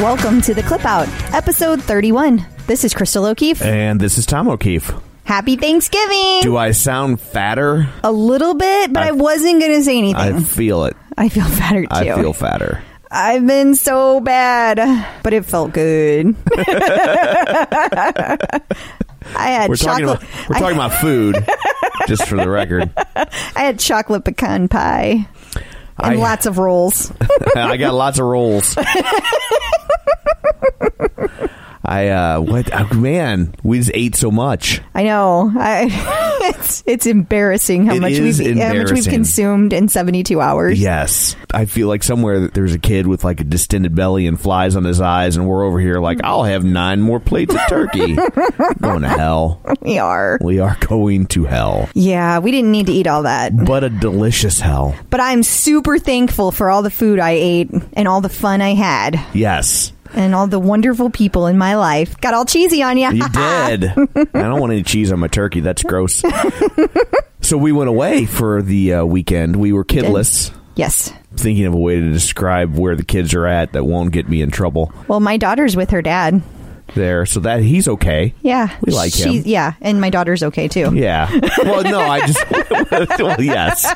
Welcome to the Clip Out, episode 31. This is Crystal O'Keefe. And this is Tom O'Keefe. Happy Thanksgiving! Do I sound fatter? a little bit, but I, I- wasn't going to say anything. I feel it. I feel fatter too. I feel fatter. I've been so bad, but it felt good. I had We're talking about we're talking about food, just for the record. I had chocolate pecan pie and I- lots of rolls. I got lots of rolls. I uh what oh, man, we just ate so much. I know. I, it's it's embarrassing how It much is we've how much we've embarrassing. consumed in seventy two hours. Yes. I feel like somewhere there's a kid with like a distended belly and flies on his eyes and we're over here like I'll have nine more plates of turkey. going to hell. We are. We are going to hell. Yeah, we didn't need to eat all that. But a delicious hell. But I'm super thankful for all the food I ate and all the fun I had Yes. And all the wonderful people in my life. Got all cheesy on you. You did. I don't want any cheese on my turkey. That's gross. so we went away for the uh, weekend. We were kidless. yes. Thinking of a way to describe where the kids are at that won't get me in trouble Well, my daughter's with her dad. there. So that he's okay. Yeah. We like him. She's- Yeah, and my daughter's okay too. Yeah. Well, no, I just well, yes.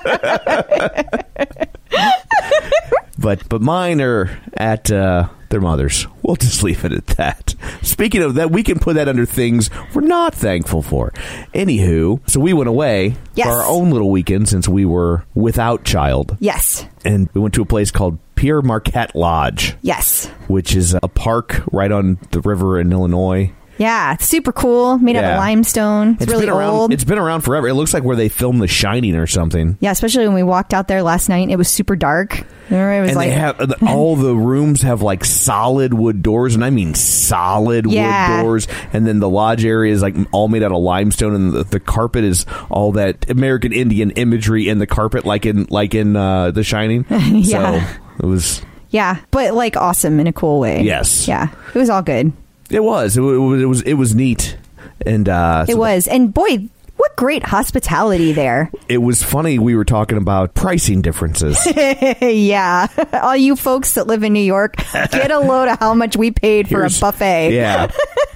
But but mine are at uh, their mothers. We'll just leave it at that. Speaking of that, we can put that under things we're not thankful for. Anywho, so we went away Yes. for our own little weekend since we were without child, Yes. and we went to a place called Pierre Marquette Lodge, Yes. which is a park right on the river in Illinois. Yeah, it's super cool. Made out Yeah. of limestone. It's, really been around. old. It's been around forever. It looks like where they filmed The Shining or something. yeah, especially when we walked out there last night. It was super dark. Remember, it was and like they have the- all the rooms have like solid wood doors, and I mean solid Yeah. wood doors. And then the lodge area is like all made out of limestone, and the, the carpet is all that American Indian imagery in the carpet, like in like in uh, The Shining. Yeah. So it was. yeah, but like awesome in a cool way. Yes. Yeah, it was all good. It was. It was. It was. It was neat, and uh, It so was, and boy, what great hospitality there. It was funny. We were talking about pricing differences. yeah, all you folks that live in New York, get a load of how much we paid for Here's- a buffet. Yeah,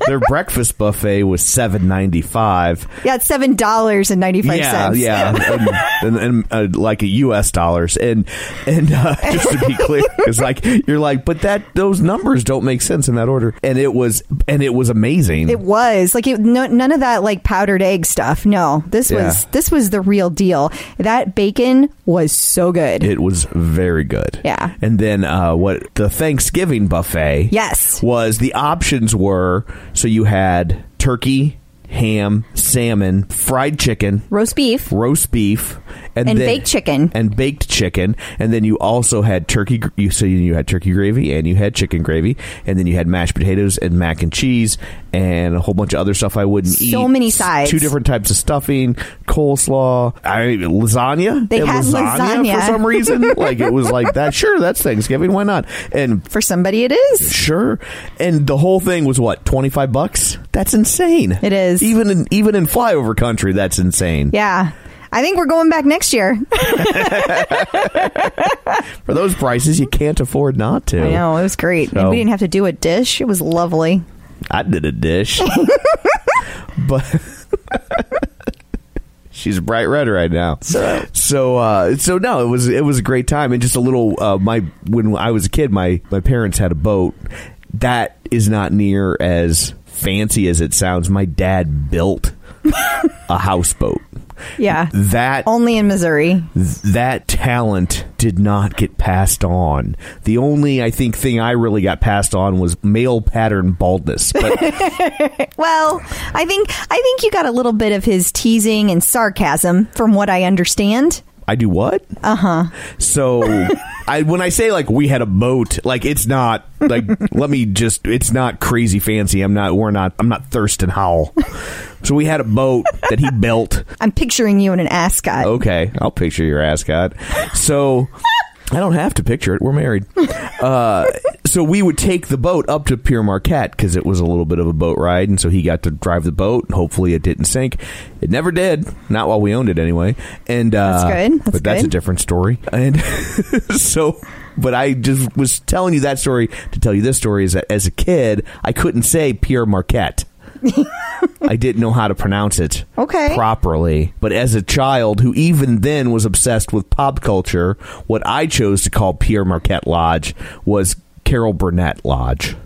their breakfast buffet was seven ninety five. Yeah, it's seven dollars and ninety five cents. yeah, yeah, and, and, and uh, like a U.S. dollars, and and uh, just to be clear, it's like you're like, but that those numbers don't make sense in that order, and it was and it was amazing. It was like it, no, none of that like powdered egg stuff. No, this was this was the real deal. That bacon was so good. It was very good. Yeah. And then uh, what the Thanksgiving buffet Yes. was the options were so you had turkey, ham, salmon, fried chicken, Roast beef. roast beef, and, And then- baked chicken. and baked chicken, and then you also had turkey. You so you had turkey gravy and you had chicken gravy, and then you had mashed potatoes and mac and cheese and a whole bunch of other stuff I wouldn't eat. So many sides. Two different types of stuffing, coleslaw, I mean, lasagna. They had lasagna. for some reason. like it was like that. Sure, that's Thanksgiving. Why not? And For somebody, it is. Sure, and the whole thing was what twenty five bucks. That's insane. It is. even in even in flyover country. That's insane. Yeah. I think we're going back next year. For those prices, you can't afford not to. I know it was great, So- we didn't have to do a dish. It was lovely. I did a dish, but she's bright red right now. So, so, uh, so no, it was it was a great time, and just a little. Uh, my when I was a kid, my my parents had a boat that is not near as fancy as it sounds. My dad built a houseboat. Yeah. That Only in Missouri. that talent did not get passed on. The only I think thing I really got passed on was male pattern baldness. But Well, I think I think you got a little bit of his teasing and sarcasm from what I understand. I do what? Uh huh. So I when I say like we had a boat, like it's not like let me just it's not crazy fancy. I'm not we're not I'm not Thurston Howell. So we had a boat that he built. I'm picturing you in an ascot. Okay, I'll picture your ascot. So I don't have to picture it. We're married. Uh, so we would take the boat up to Pere Marquette because it was a little bit of a boat ride, and so he got to drive the boat. and Hopefully, it didn't sink. It never did. Not while we owned it, anyway. And uh, That's good. That's but that's a different story. And so. But I just was telling you that story to tell you this story is that as a kid, I couldn't say Pere Marquette. I didn't know how to pronounce it Okay. properly. But as a child who even then was obsessed with pop culture, what I chose to call Pierre Marquette Lodge was Carol Burnett Lodge.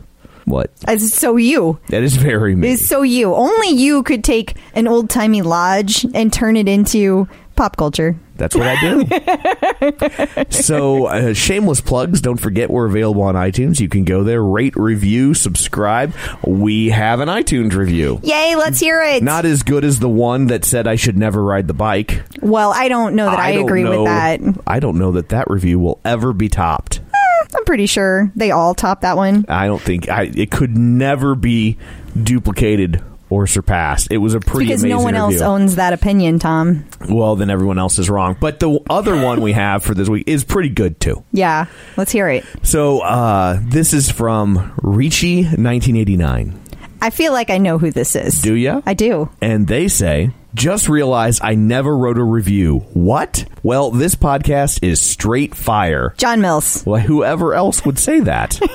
What? So you. That is very me. It's so you. Only you could take an old timey lodge and turn it into pop culture. That's what I do. so, uh, shameless plugs. Don't forget we're available on iTunes. You can go there, rate, review, subscribe. We have an iTunes review. Yay, let's hear it. Not as good as the one that said I should never ride the bike. well, I don't know that I, don't agree know- with that. I don't know that that review will ever be topped. I'm pretty sure they all top that one. I don't think I, it could never be duplicated or surpassed. It was a pretty Because amazing no one else owns that opinion, Tom. well, then everyone else is wrong. But the other one we have for this week is pretty good too. Yeah, let's hear it. So uh, this is from Ricci, 1989. I feel like I know who this is. Do you? I do. And they say, just realized I never wrote a review. What? Well, this podcast is straight fire. John Mills. Well, whoever else would say that?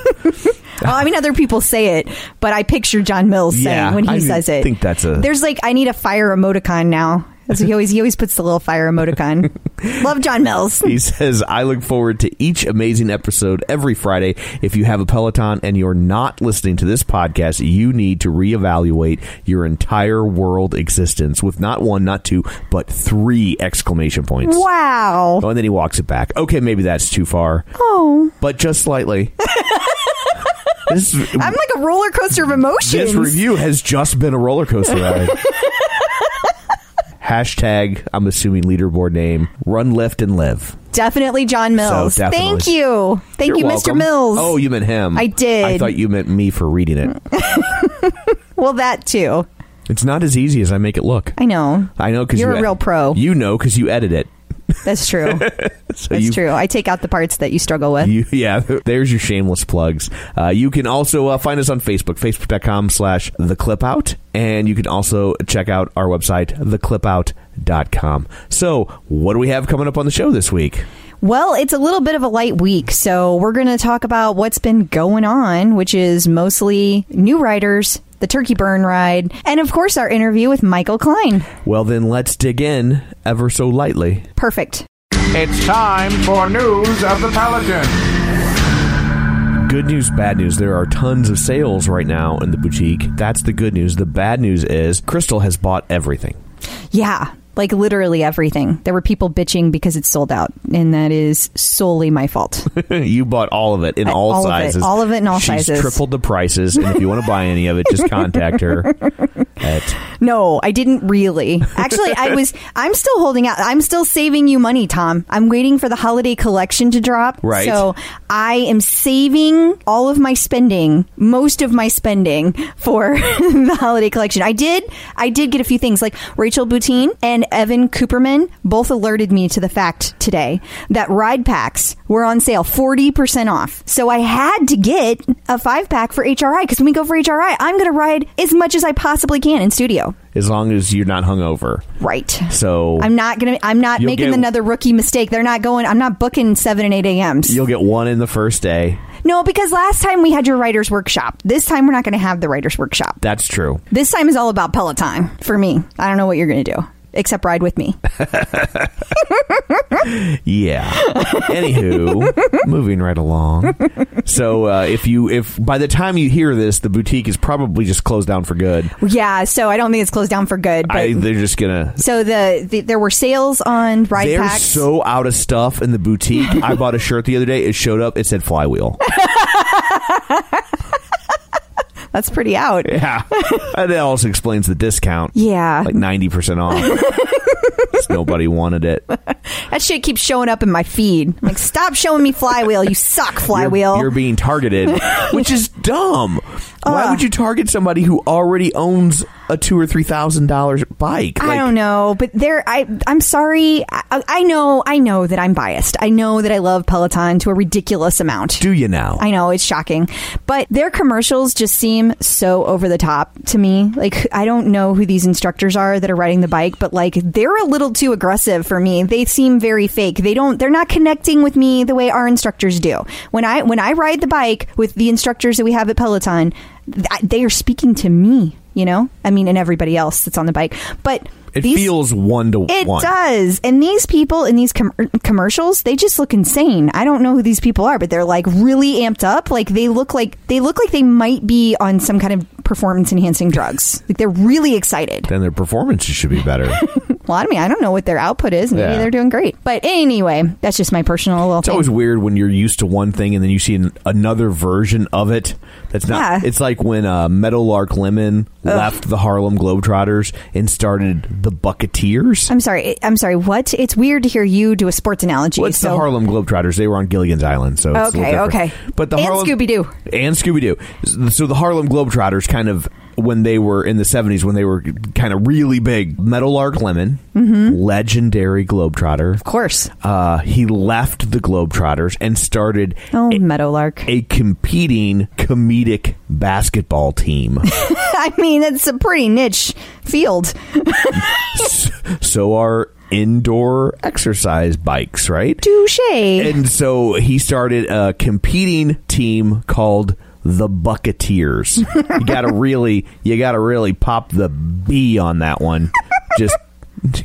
Well, I mean, other people say it, but I picture John Mills saying Yeah, when he I says it. think that's a- There's like, I need a fire emoticon now. What he always he always puts the little fire emoticon. Love John Mills. He says, I look forward to each amazing episode every Friday. If you have a Peloton and you're not listening to this podcast, you need to reevaluate your entire world existence with not one, not two, but three exclamation points. Wow. Oh, and then he walks it back. Okay, maybe that's too far, Oh, but just slightly. this, I'm like a roller coaster of emotions. this review has just been a roller coaster ride. Hashtag, I'm assuming leaderboard name, run, lift, and live. Definitely John Mills. So, definitely. Thank you. Thank You're you, welcome. Mr. Mills. Oh, you meant him. I did. I thought you meant me for reading it. well, that too. It's not as easy as I make it look. I know. I know because You're you, a real pro. You know because you edit it. That's true. So That's you, true. I take out the parts that you struggle with. You, yeah, there's your shameless plugs. Uh, you can also uh, find us on Facebook, facebook.com slash the clip out. And you can also check out our website, theclipout.com. So, what do we have coming up on the show this week? Well, it's a little bit of a light week, so we're going to talk about what's been going on, which is mostly new writers, the turkey burn ride, and of course our interview with Michael Kline. Well, then let's dig in ever so lightly. Perfect. It's time for news of the Peloton. Good news, bad news. There are tons of sales right now in the boutique. That's the good news. The bad news is Crystal has bought everything. Yeah, like literally everything. There were people bitching because it's sold out, and that is solely my fault. you bought all of it in I- all, all of sizes. All of it in all She's sizes. tripled the prices, and if you want to buy any of it, just contact her at No, I didn't really. Actually, I was. I'm still holding out. I'm still saving you money, Tom. I'm waiting for the holiday collection to drop. Right. So I am saving all of my spending, most of my spending for the holiday collection. I did. I did get a few things like Rachel Boutine and Evan Cooperman both alerted me to the fact today that ride packs were on sale, forty percent off. So I had to get a five pack for HRI because when we go for HRI, I'm going to ride as much as I possibly can in studio. as long as you're not hungover. Right. So I'm not gonna. I'm not You'll making get- another rookie mistake. They're not going. I'm not booking seven and eight a.m.s. you'll get one in the first day. No, because last time we had your writers workshop. This time we're not going to have the writers workshop. That's true. This time is all about Peloton for me. I don't know what you're going to do except ride with me. Yeah. Anywho, moving right along. So uh, if you if by the time you hear this, the boutique is probably just closed down for good. yeah. So I don't think it's closed down for good. But I, they're just gonna. so the, the there were sales on ride They're packs. so out of stuff in the boutique. I bought a shirt the other day. It showed up. It said flywheel. That's pretty out. Yeah, and that also explains the discount. Yeah. like ninety percent off. Nobody wanted it. that shit keeps showing up in my feed. I'm like, stop showing me flywheel. You suck, You're- flywheel. You're, being targeted, which is dumb. Why would you target somebody who already owns a two or three thousand dollars bike? I don't know, but there. I I'm sorry. I, I know. I know that I'm biased. I know that I love Peloton to a ridiculous amount. Do you now? I know it's shocking, but their commercials just seem so over the top to me. Like I don't know who these instructors are that are riding the bike, but like they're a little too aggressive for me. They seem very fake. They don't. They're not connecting with me the way our instructors do. When I when I ride the bike with the instructors that we have at Peloton, they are speaking to me. You know, I mean, and everybody else that's on the bike, but it these- feels one to it one. It does. And these people in these com- commercials, they just look insane. I don't know who these people are, but they're like really amped up. Like they look like they look like they might be on some kind of performance enhancing drugs. Like they're really excited. Then their performances should be better. Well, I mean, I don't know what their output is. Maybe Yeah. they're doing great. But anyway, that's just my personal little It's thing. always weird when you're used to one thing and then you see an, another version of it. That's not. Yeah. It's like when uh, Meadowlark Lemon left the Harlem Globetrotters and started the Bucketeers. I'm sorry. I'm sorry. What? It's weird to hear you do a sports analogy. What's so the Harlem Globetrotters? They were on Gilligan's Island, so it's a Okay, different. okay. But the And Harlem Scooby-Doo. and Scooby Doo. So the Harlem Globetrotters, kind of when they were in the '70s, when they were kind of really big. Meadowlark Lemon, legendary Globetrotter. Of course. Uh, he left the Globetrotters and started Oh, Meadowlark. a competing comedic basketball team. I mean, it's a pretty niche field. so are indoor exercise bikes, right? Touche. And so he started a competing team called the Bucketeers. you gotta really, you gotta really pop the B on that one. Just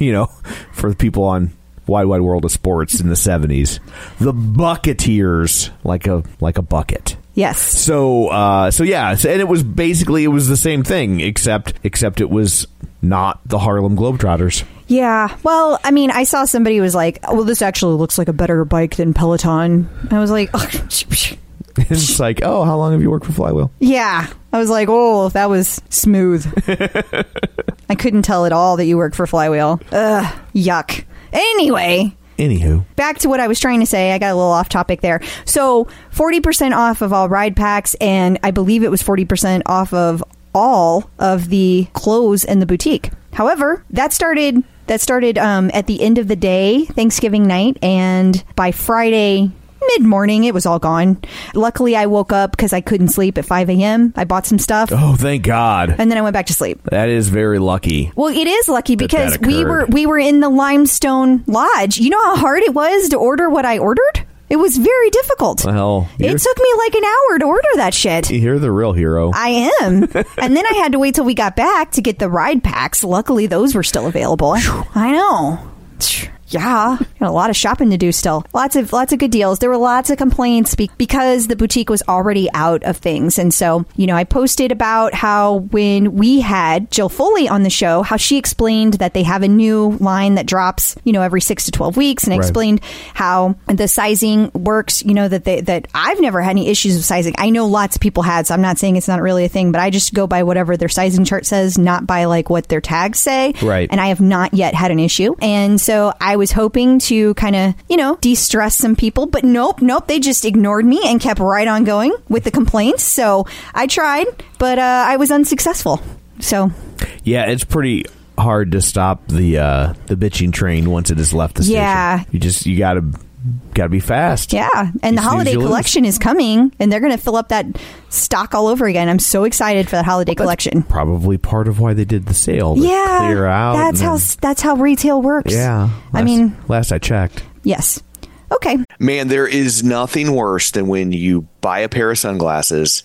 you know, for the people on Wide Wide World of Sports in the seventies, the Bucketeers, like a like a bucket. yes. So, uh, so yeah, so- and it was basically it was the same thing, except except it was not the Harlem Globetrotters. Yeah. Well, I mean, I saw somebody was like, oh, "Well, this actually looks like a better bike than Peloton." I was like, it's like, oh, how long have you worked for Flywheel? "Yeah." I was like, "Oh, that was smooth." I couldn't tell at all that you worked for Flywheel. Ugh, yuck. Anyway, Anywho, back to what I was trying to say. I got a little off topic there. So, 40% off of all ride packs, and I believe it was 40% off of all of the clothes in the boutique. However, that started that started um, at the end of the day, Thanksgiving night, and by Friday mid morning, it was all gone. Luckily, I woke up because I couldn't sleep at 5 a.m. I bought some stuff, oh, thank God, and then I went back to sleep. that is very lucky. Well, it is lucky because we were we were in the limestone lodge. You know how hard it was to order what I ordered? It was very difficult. Well, it took me like an hour to order that shit. You're the real hero. I am. and then I had to wait till we got back to get the ride packs. Luckily, those were still available. I know. Yeah, got a lot of shopping to do still. Lots of lots of good deals. There were lots of complaints be- because the boutique was already out of things, and so you know I posted about how when we had Jill Foley on the show, how she explained that they have a new line that drops you know every six to twelve weeks, and I Right. explained how the sizing works. You know that they, that I've never had any issues with sizing. I know lots of people had, so I'm not saying it's not really a thing, but I just go by whatever their sizing chart says, not by like what their tags say. Right. And I have not yet had an issue. And so I was hoping to kind of, you know, de stress some people, but nope, nope. They just ignored me and kept right on going with the complaints. So I tried, but uh, I was unsuccessful. So Yeah, it's pretty hard to stop the uh, the bitching train once it has left the station. Yeah. you just you gotta gotta be fast. yeah. And You the holiday you lose. collection is coming and they're going to fill up that stock all over again. I'm so excited for the holiday collection. Probably part of why they did the sale. to Yeah. clear out. That's how then- that's how retail works. Yeah, I mean, last I checked. yes. Okay. Man, there is nothing worse than when you buy a pair of sunglasses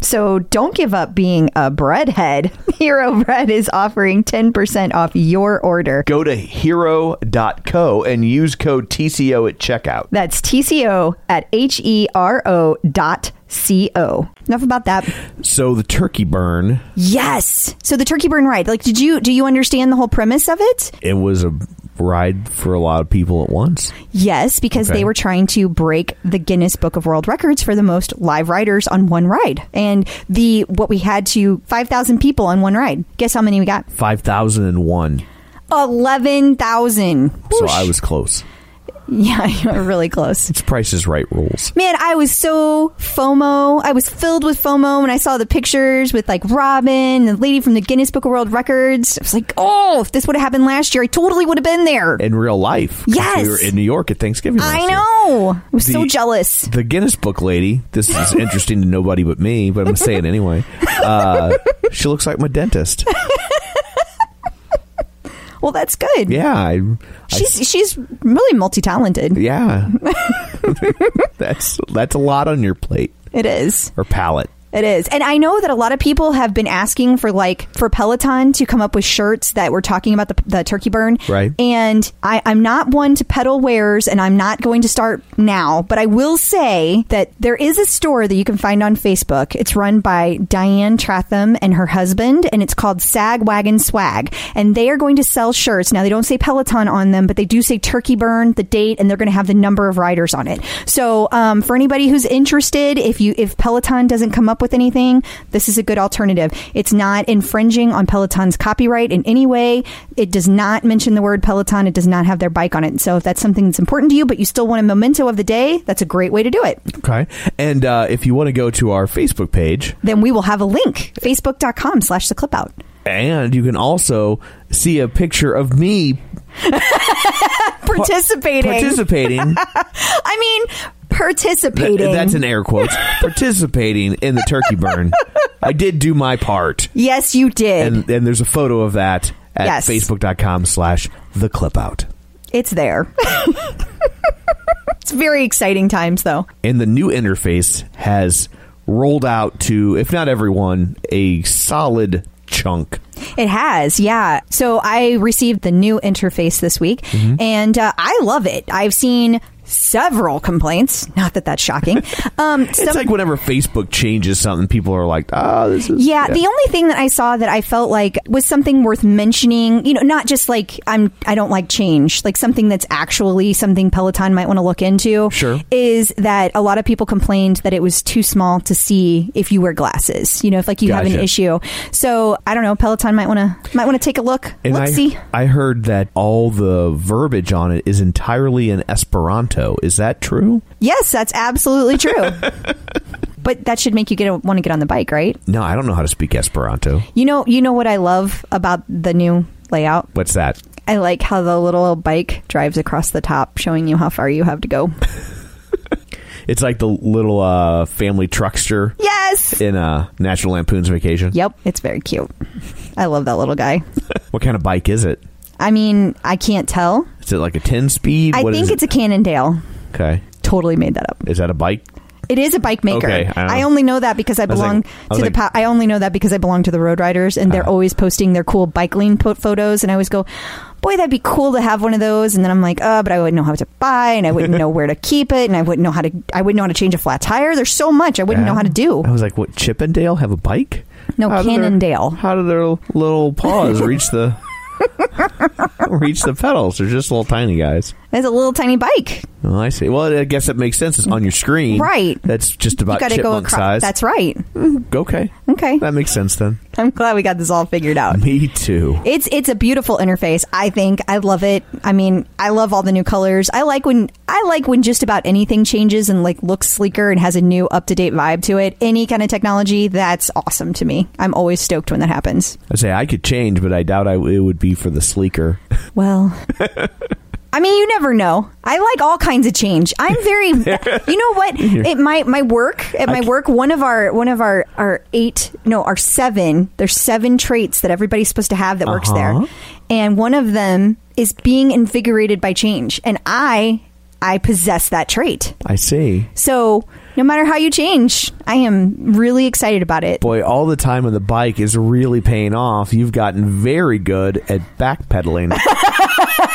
So don't give up being a breadhead. Hero Bread is offering 10% off your order. Go to hero.co and use code TCO at checkout. That's TCO at H E R O dot C O. Enough about that. So the turkey burn, Yes. So the turkey burn ride. Like, did you do you understand the whole premise of it? it was a ride for a lot of people at once. Yes, because Okay. they were trying to break the Guinness Book of World Records for the most live riders on one ride. And the what we had to 5,000 people on one ride. Guess how many we got? 5,001. 11,000. So I was close. Yeah, you were really close. It's Price is Right rules. Man, I was so FOMO. I was filled with FOMO when I saw the pictures with like Robin, the lady from the Guinness Book of World Records. I was like, oh, if this would have happened last year, I totally would have been there. In real life. Yes. We were in New York at Thanksgiving. I year. know. I was so jealous. The Guinness Book lady, this is interesting to nobody but me, but I'm going to say it anyway. Uh, she looks like my dentist. Well, that's good. Yeah. I, I- She's she's really multi talented. yeah. that's that's a lot on your plate It is. or palate. It is. And I know that a lot of people have been asking for like for Peloton to come up with shirts that were talking about the, the turkey burn. Right. And I, I'm not one to peddle wares and I'm not going to start now, but I will say that there is a store that you can find on Facebook. It's run by Diane Tratham and her husband and it's called Sag Wagon Swag. And they are going to sell shirts. Now they don't say Peloton on them, but they do say turkey burn, the date, and they're going to have the number of riders on it. So um, for anybody who's interested, if you if Peloton doesn't come up with anything, this is a good alternative. It's not infringing on Peloton's copyright in any way. It does not mention the word Peloton. It does not have their bike on it. So if that's something that's important to you, but you still want a memento of the day, that's a great way to do it. Okay. And uh, if you want to go to our Facebook page, Then we will have a link, facebook.com slash the clip out. and you can also see a picture of me Participating. participating. I mean, participating. Th- that's in air quotes. participating in the turkey burn. I did do my part. yes, you did. And, and there's a photo of that at Yes. facebook.com slash the clip out. it's there. it's very exciting times, though. And the new interface has rolled out to, if not everyone, a solid chunk. It has, yeah. So I received the new interface this week, and uh, I love it. I've seen several complaints. Not that that's shocking. Um, It's some- like whenever Facebook changes something, people are like, "Oh, this is yeah, the only thing that I saw that I felt like was something worth mentioning, you know, not just like I'm I don't like change, like something that's actually something Peloton might want to look into. Sure. Is that a lot of people complained that it was too small to see if you wear glasses. You know, if like you have an issue. So I don't know, Peloton might want to might want to take a look. And Let's I, see. I heard that all the verbiage on it is entirely in Esperanto. Is that true? Yes, that's absolutely true. But that should make you get want to get on the bike, right? No, I don't know how to speak Esperanto. You know, you know what I love about the new layout. What's that? I like how the little bike drives across the top, showing you how far you have to go. It's like the little uh, family truckster yes. in uh, National Lampoon's Vacation. Yep, it's very cute. I love that little guy. What kind of bike is it? I mean, I can't tell. Is it like a 10 speed? I What is think it? it's a Cannondale. Okay. Totally made that up. Is that a bike? It is a bike maker. Okay, I don't I, only know that because I was belong like- I was to the. like- Uh-huh. I only know that because I belong to the Road Riders, and they're always posting their cool bike lean po- photos. And I always go, "Boy, that'd be cool to have one of those." And then I'm like, "Oh, but I wouldn't know how to buy, and I wouldn't know where to keep it, and I wouldn't know how to. I wouldn't know how to change a flat tire. There's so much I wouldn't know how to do." I was like, what, Chippendale have a bike? No, How do their- Cannondale. How do their little paws reach the reach the pedals? They're just little tiny guys. It's a little tiny bike. Oh, I see. Well, I guess that makes sense. It's on your screen, Right. That's just about go chipmunk across. size. That's right. Mm, okay. Okay. That makes sense then. I'm glad we got this all figured out. Me too. It's it's a beautiful interface. I think I love it. I mean, I love all the new colors. I like when I like when just about anything changes and like looks sleeker and has a new up to date vibe to it. Any kind of technology that's awesome to me. I'm always stoked when that happens. I say I could change, but I doubt I, it would be for the sleeker. Well. I mean, you never know. I like all kinds of change. I'm very, you know what? At my my work, at my work, one of our one of our our eight, no, our seven. There's seven traits that everybody's supposed to have that works Uh-huh. there, and one of them is being invigorated by change. And I, I possess that trait. I see. So no matter how you change, I am really excited about it. Boy, all the time on the bike is really paying off. You've gotten very good at backpedaling.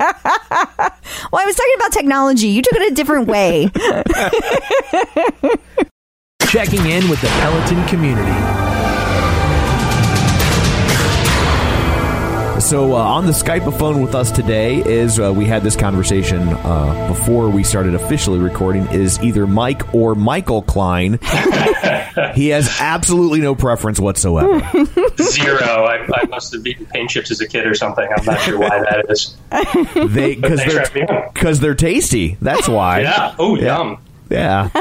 Well, I was talking about technology. You took it a different way. Checking in with the Peloton community. So uh, on the Skype phone with us today is uh, we had this conversation uh, before we started officially recording. Is either Mike or Michael Kline. he has absolutely no preference whatsoever. Zero. I, I must have eaten paint chips as a kid or something. I'm not sure why that is. They because They they're trap me up. because they're tasty. That's why. Yeah. Oh, yum. Yeah.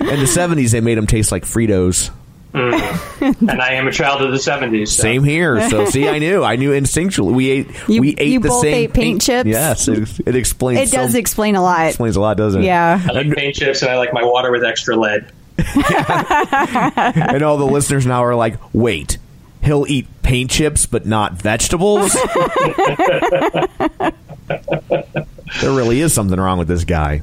In the seventies, they made them taste like Fritos. Mm. And I am a child of the 70s. so- Same here. So see, I knew. I knew instinctually. We ate. You- we ate you the both same ate paint chips? Yes, it, it explains. it does so, explain a lot. explains a lot, doesn't it? Yeah. I like paint chips and I like my water with extra lead. And all the listeners now are like, wait, he'll eat paint chips but not vegetables? there really is something wrong with this guy.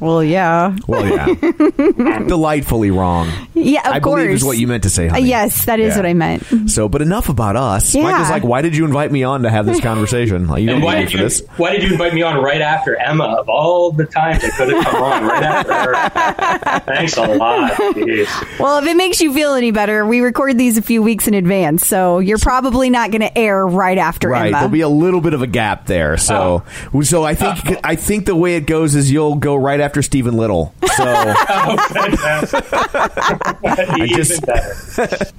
Well, yeah. Well, yeah. Delightfully wrong. Yeah, of I course. believe is what you meant to say, honey. yes, that is Yeah. what I meant. So, but enough about us. Yeah. Michael's like, why did you invite me on to have this conversation? Like, you don't And why did for you this. why did you invite me on right after Emma of all the times I could have come on right after her? Thanks a lot. Jeez. Well, if it makes you feel any better, we record these a few weeks in advance, so you're probably not going to air right after Right, Emma. there'll be a little bit of a gap there. So, oh. so I think I think the way it goes is you'll go right after Stephen Little. So, Oh, fantastic. Even just-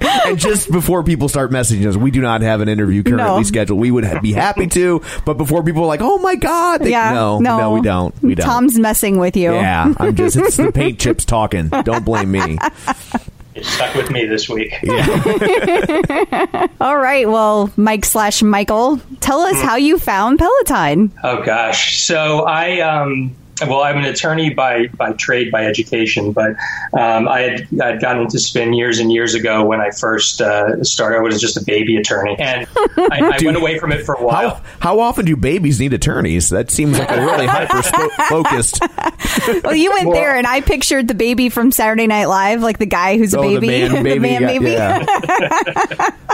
and just before people start messaging us, we do not have an interview currently No. scheduled. We would be happy to, but before people are like, "Oh my god," they, yeah, no, no, we don't. We don't. Tom's messing with you. yeah, I'm just it's the paint chips talking. Don't blame me. You stuck with me this week. All right. Well, Mike slash Michael, tell Hmm. us how you found Peloton. Oh gosh. So I um well, I'm an attorney by, by trade, by education, but um, I had I'd gotten into spin years and years ago when I first uh, started. I was just a baby attorney, and I, I went away from it for a while. How how often do babies need attorneys? That seems like a really hyper focused. Well, you went Well- there, and I pictured the baby from Saturday Night Live, like the guy who's a Oh, baby, the man baby. man got-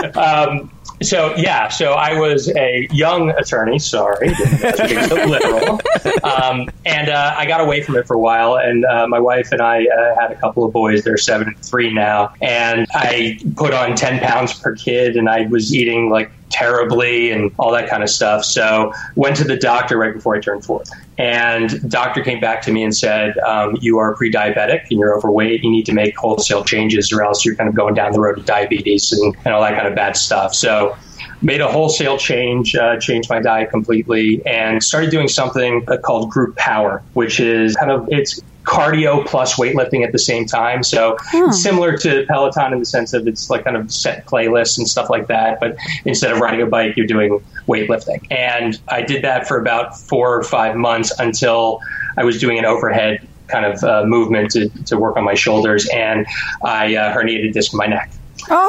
baby. yeah. So yeah, so I was a young attorney. Sorry, being so literal. Um, and uh, I got away from it for a while, and uh, my wife and I uh, had a couple of boys. They're seven and three now, and I put on ten pounds per kid, and I was eating like terribly and all that kind of stuff. So went to the doctor right before I turned four, and doctor came back to me and said, um, "You are pre-diabetic and you're overweight. You need to make wholesale changes, or else you're kind of going down the road to diabetes and, and all that kind of bad stuff." So made a wholesale change, uh, changed my diet completely, and started doing something uh, called Group Power, which is kind of it's cardio plus weightlifting at the same time. So similar to Peloton in the sense of it's like kind of set playlists and stuff like that. But instead of riding a bike, you're doing weightlifting. And I did that for about four or five months until I was doing an overhead kind of uh, movement to, to work on my shoulders, and I uh, herniated disc in my neck.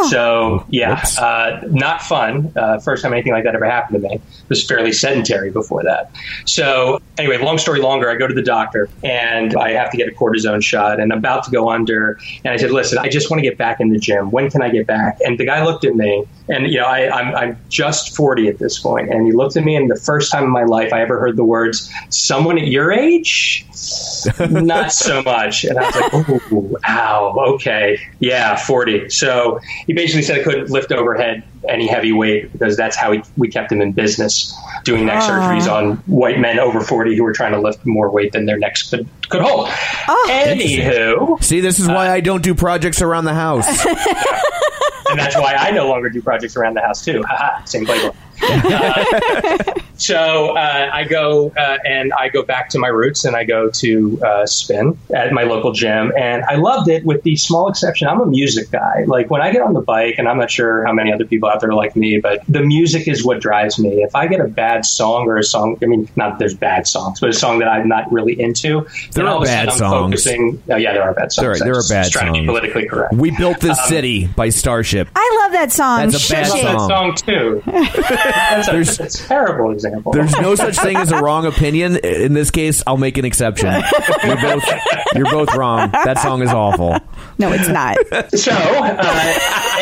So yeah, uh, not fun. Uh, first time anything like that ever happened to me. Was fairly sedentary before that. So anyway, long story longer, I go to the doctor and I have to get a cortisone shot, and I'm about to go under. And I said, "Listen, I just want to get back in the gym. When can I get back?" And the guy looked at me, and you know, I, I'm I'm just 40 at this point. point, and he looked at me, and the first time in my life I ever heard the words "someone at your age." Not so much. And I was like, "Ooh, ow, okay, yeah, 40." So he basically said I couldn't lift overhead any heavy weight because that's how he, we kept him in business, doing neck ah. surgeries on white men over 40 who were trying to lift more weight than their necks could, could hold. Ah. Anywho, See, this is why I don't do projects around the house. and that's why I no longer do projects around the house too. Haha, same playbook. Uh, so uh, I go uh, and I go back to my roots and I go to uh, spin at my local gym and I loved it with the small exception I'm a music guy like when I get on the bike and I'm not sure how many other people out there are like me but the music is what drives me if I get a bad song or a song I mean not that there's bad songs but a song that I'm not really into There are all of a bad I'm songs. focusing oh, yeah there are bad songs There are- there I'm are just bad trying to be songs. politically correct We built Um, this city by Starship. I love that song. That's a bad Shush it. that song. song too. That's a, There's- that's a terrible example. There's no such thing as a wrong opinion. In this case, I'll make an exception. You're both, you're both wrong. That song is awful. No, it's not. So uh,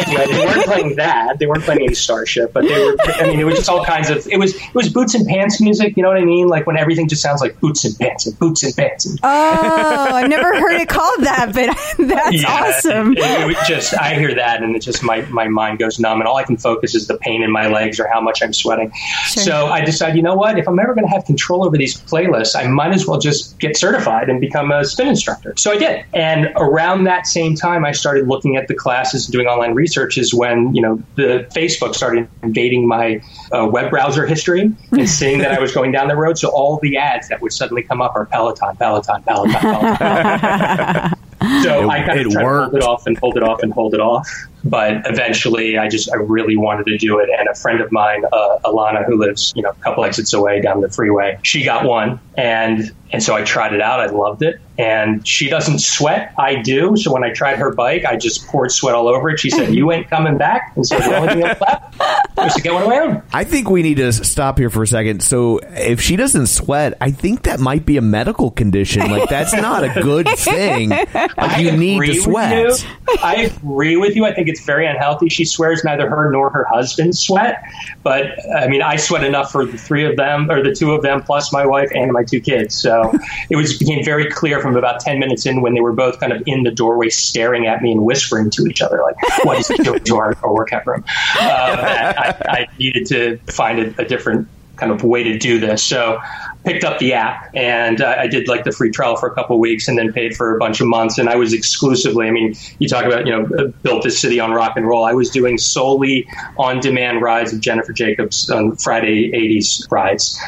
anyway, they weren't playing that. They weren't playing any Starship, but they were. I mean, it was just all kinds of. It was it was boots and pants music. You know what I mean? Like when everything just sounds like boots and pants and boots and pants. And, Oh, I've never heard it called that, but that's awesome. It, it would just I hear that and it just my my mind goes numb and all I can focus is the pain in my legs or how much I'm sweating. So I decided, you know what? If I'm ever going to have control over these playlists, I might as well just get certified and become a spin instructor. So I did. And around that same time, I started looking at the classes and doing online research. Is when you know the Facebook started invading my uh, web browser history and seeing that I was going down the road. So all the ads that would suddenly come up are Peloton, Peloton, Peloton, Peloton. So I kind it of tried to hold it off and hold it off and hold it off. But eventually, I just I really wanted to do it. And a friend of mine, uh, Alana, who lives you know a couple exits away down the freeway, she got one, and and so I tried it out. I loved it. And she doesn't sweat. I do. So when I tried her bike, I just poured sweat all over it. She said, "You ain't coming back." And so the only thing left was to get one of my own. I think we need to stop here for a second. So, if she doesn't sweat, I think that might be a medical condition. Like, that's not a good thing. Like, I you need to sweat. I agree with you. I think it's very unhealthy. She swears neither her nor her husband sweat, but I mean, I sweat enough for the three of them, or the two of them, plus my wife and my two kids. So it was became very clear from about ten minutes in when they were both kind of in the doorway, staring at me and whispering to each other, like, "What is doing to our, our workout room?" Uh, I, I needed to find a, a different kind of way to do this. So picked up the app and uh, I did like the free trial for a couple of weeks and then paid for a bunch of months. And I was exclusively, I mean, you talk about, you know, uh, built this city on rock and roll. I was doing solely on demand rides of Jennifer Jacobs on Friday 80s rides,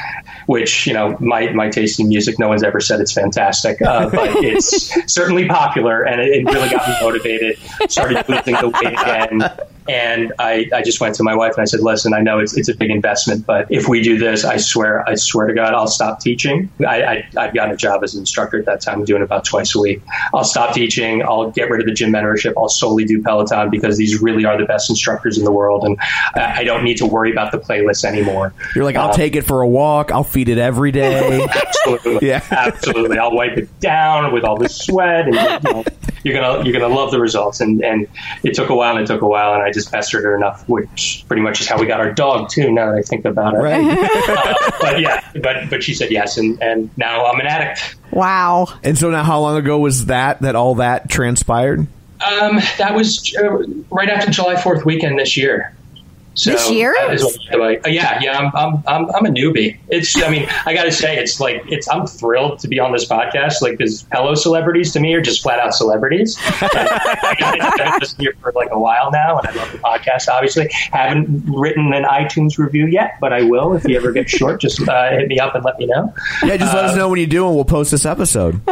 which, you know, my, my taste in music, no one's ever said it's fantastic, uh, but it's certainly popular and it, it really got me motivated. Started losing the weight again. And I, I just went to my wife and I said, listen, I know it's, it's a big investment, but if we do this, I swear, I swear to God, I'll stop teaching. I, I, I've gotten a job as an instructor at that time, doing about twice a week. I'll stop teaching. I'll get rid of the gym mentorship. I'll solely do Peloton because these really are the best instructors in the world. And I, I don't need to worry about the playlist anymore. You're like, I'll Uh, take it for a walk. I'll feed it every day. Absolutely. Yeah. Absolutely. I'll wipe it down with all the sweat and you know, you're gonna you're gonna love the results. And and it took a while and it took a while and I just pestered her enough, which pretty much is how we got our dog too, now that I think about it. right. Uh, but yeah, but but she said yes and, and now I'm an addict. Wow. And so now, how long ago was that, that all that transpired? Um, that was uh, right after July 4th weekend this year. So This year? that is what- like, uh, yeah, yeah, I'm, I'm, I'm, I'm a newbie. It's, I mean, I got to say, it's like, it's, I'm thrilled to be on this podcast. Like, because Hello celebrities to me are just flat out celebrities. And I've been listening here for like a while now, and I love the podcast. Obviously, haven't written an iTunes review yet, but I will. If you ever get short, just uh, hit me up and let me know. Yeah, just let us know when you do, and we'll post this episode.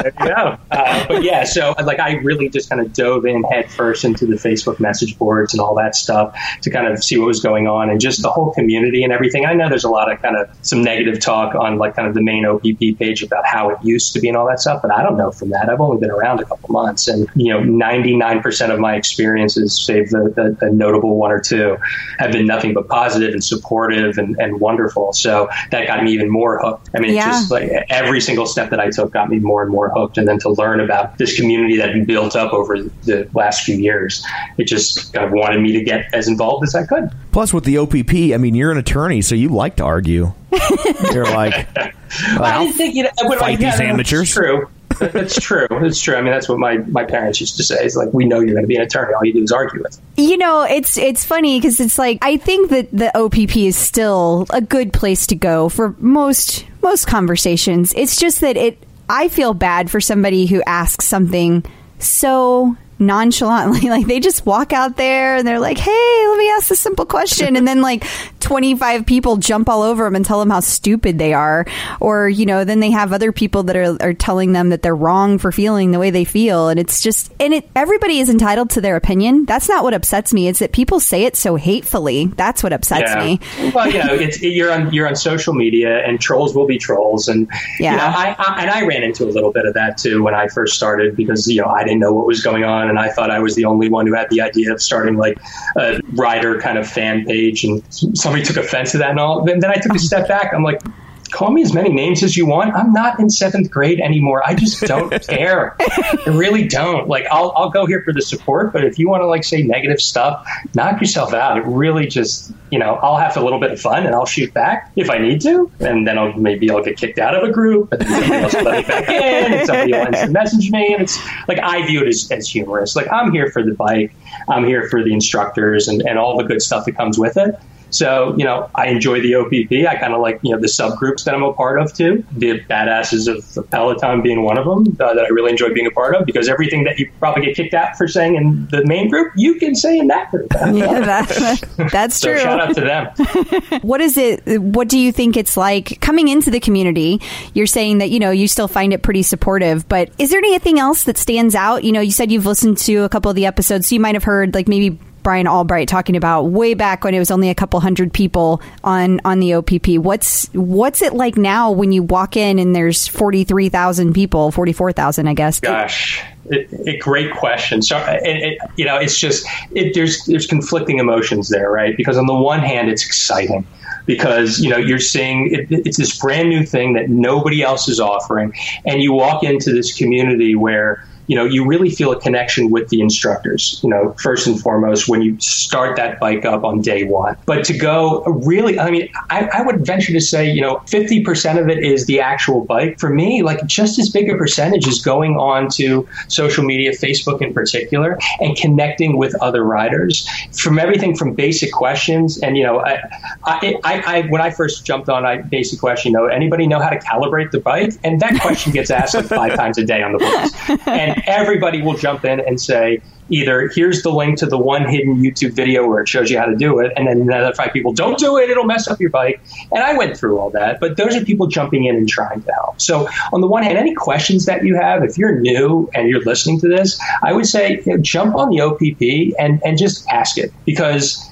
There you go. Uh, but yeah, so like I really just kind of dove in head first into the Facebook message boards and all that stuff to kind of see what was going on and just the whole community and everything. I know there's a lot of kind of some negative talk on like kind of the main OPP page about how it used to be and all that stuff, but I don't know from that. I've only been around a couple months and, you know, 99% of my experiences, save the, the, the notable one or two, have been nothing but positive and supportive and, and wonderful. So that got me even more hooked. I mean, Yeah. just like every single step that I took got me more and more hooked. And then to learn about this community that had built up over the last few years, it just kind of wanted me to get as involved as I could. Plus, with the OPP, I mean, you're an attorney, so you like to argue. you're like, I didn't think you know, but fight yeah, these no, amateurs. It's true. That- That's true. It's true. I mean, that's what my, my parents used to say. It's like, we know you're going to be an attorney. All you do is argue with. You know, it's it's funny because it's like I think that the OPP is still a good place to go for most most conversations. It's just that it I feel bad for somebody who asks something so nonchalantly like they just walk out there and they're like hey let me ask this simple question. And then like 25 people jump all over them and tell them how stupid they are. Or you know then they have other people that are, are telling them that they're wrong for feeling the way they feel. And it's just and it everybody is entitled to their opinion. That's not what upsets me. It's that people say it so hatefully. That's what upsets me. Well, you know, it's you're on you're on social media, and trolls will be trolls, and Yeah. you know, I, I and I ran into a little bit of that too when I first started because you know I didn't know what was going on, and I thought I was the only one who had the idea of starting like a rider kind of fan page, and somebody took offense to that and all. Then I took a step back. I'm like. Call me as many names as you want. I'm not in seventh grade anymore. I just don't care. I really don't. Like, I'll, I'll go here for the support, but if you want to like say negative stuff, knock yourself out. It really just, you know, I'll have a little bit of fun and I'll shoot back if I need to, and then I'll maybe I'll get kicked out of a group, but then somebody else will let me back in, and somebody will instant message me, and it's like I view it as, as humorous. Like I'm here for the bike, I'm here for the instructors, and, and all the good stuff that comes with it. So, you know, I enjoy the OPP. I kind of like, you know, the subgroups that I'm a part of too. The badasses of Peloton being one of them uh, that I really enjoy being a part of because everything that you probably get kicked out for saying in the main group, you can say in that group. yeah that, that's So true shout out to them. what is it what do you think it's like coming into the community you're saying that you know you still find it pretty supportive but is there anything else that stands out you know you said you've listened to a couple of the episodes so you might have heard like maybe Brian Albright talking about way back when it was only a couple hundred people on on the OPP. What's what's it like now when you walk in and there's forty three thousand people, forty four thousand, I guess. Gosh, it, it, great question. So, uh, it, it, you know, it's just there's there's conflicting emotions there, right? Because on the one hand, it's exciting because you know you're seeing it, it's this brand new thing that nobody else is offering, and you walk into this community where you know you really feel a connection with the instructors you know first and foremost when you start that bike up on day one. But to go really i mean i, I would venture to say you know 50% of it is the actual bike. For me like just as big a percentage is going on to social media facebook in particular and connecting with other riders. From everything from basic questions and you know i, I, I, when i first jumped on i basic question you know anybody know how to calibrate the bike? And that question gets asked like five times a day on the boards and everybody will jump in and say either here's the link to the one hidden YouTube video where it shows you how to do it, and then another five people don't do it, it'll mess up your bike. And I went through all that, but those are people jumping in and trying to help. So on the one hand, any questions that you have, if you're new and you're listening to this, I would say you know, jump on the OPP and and just ask it because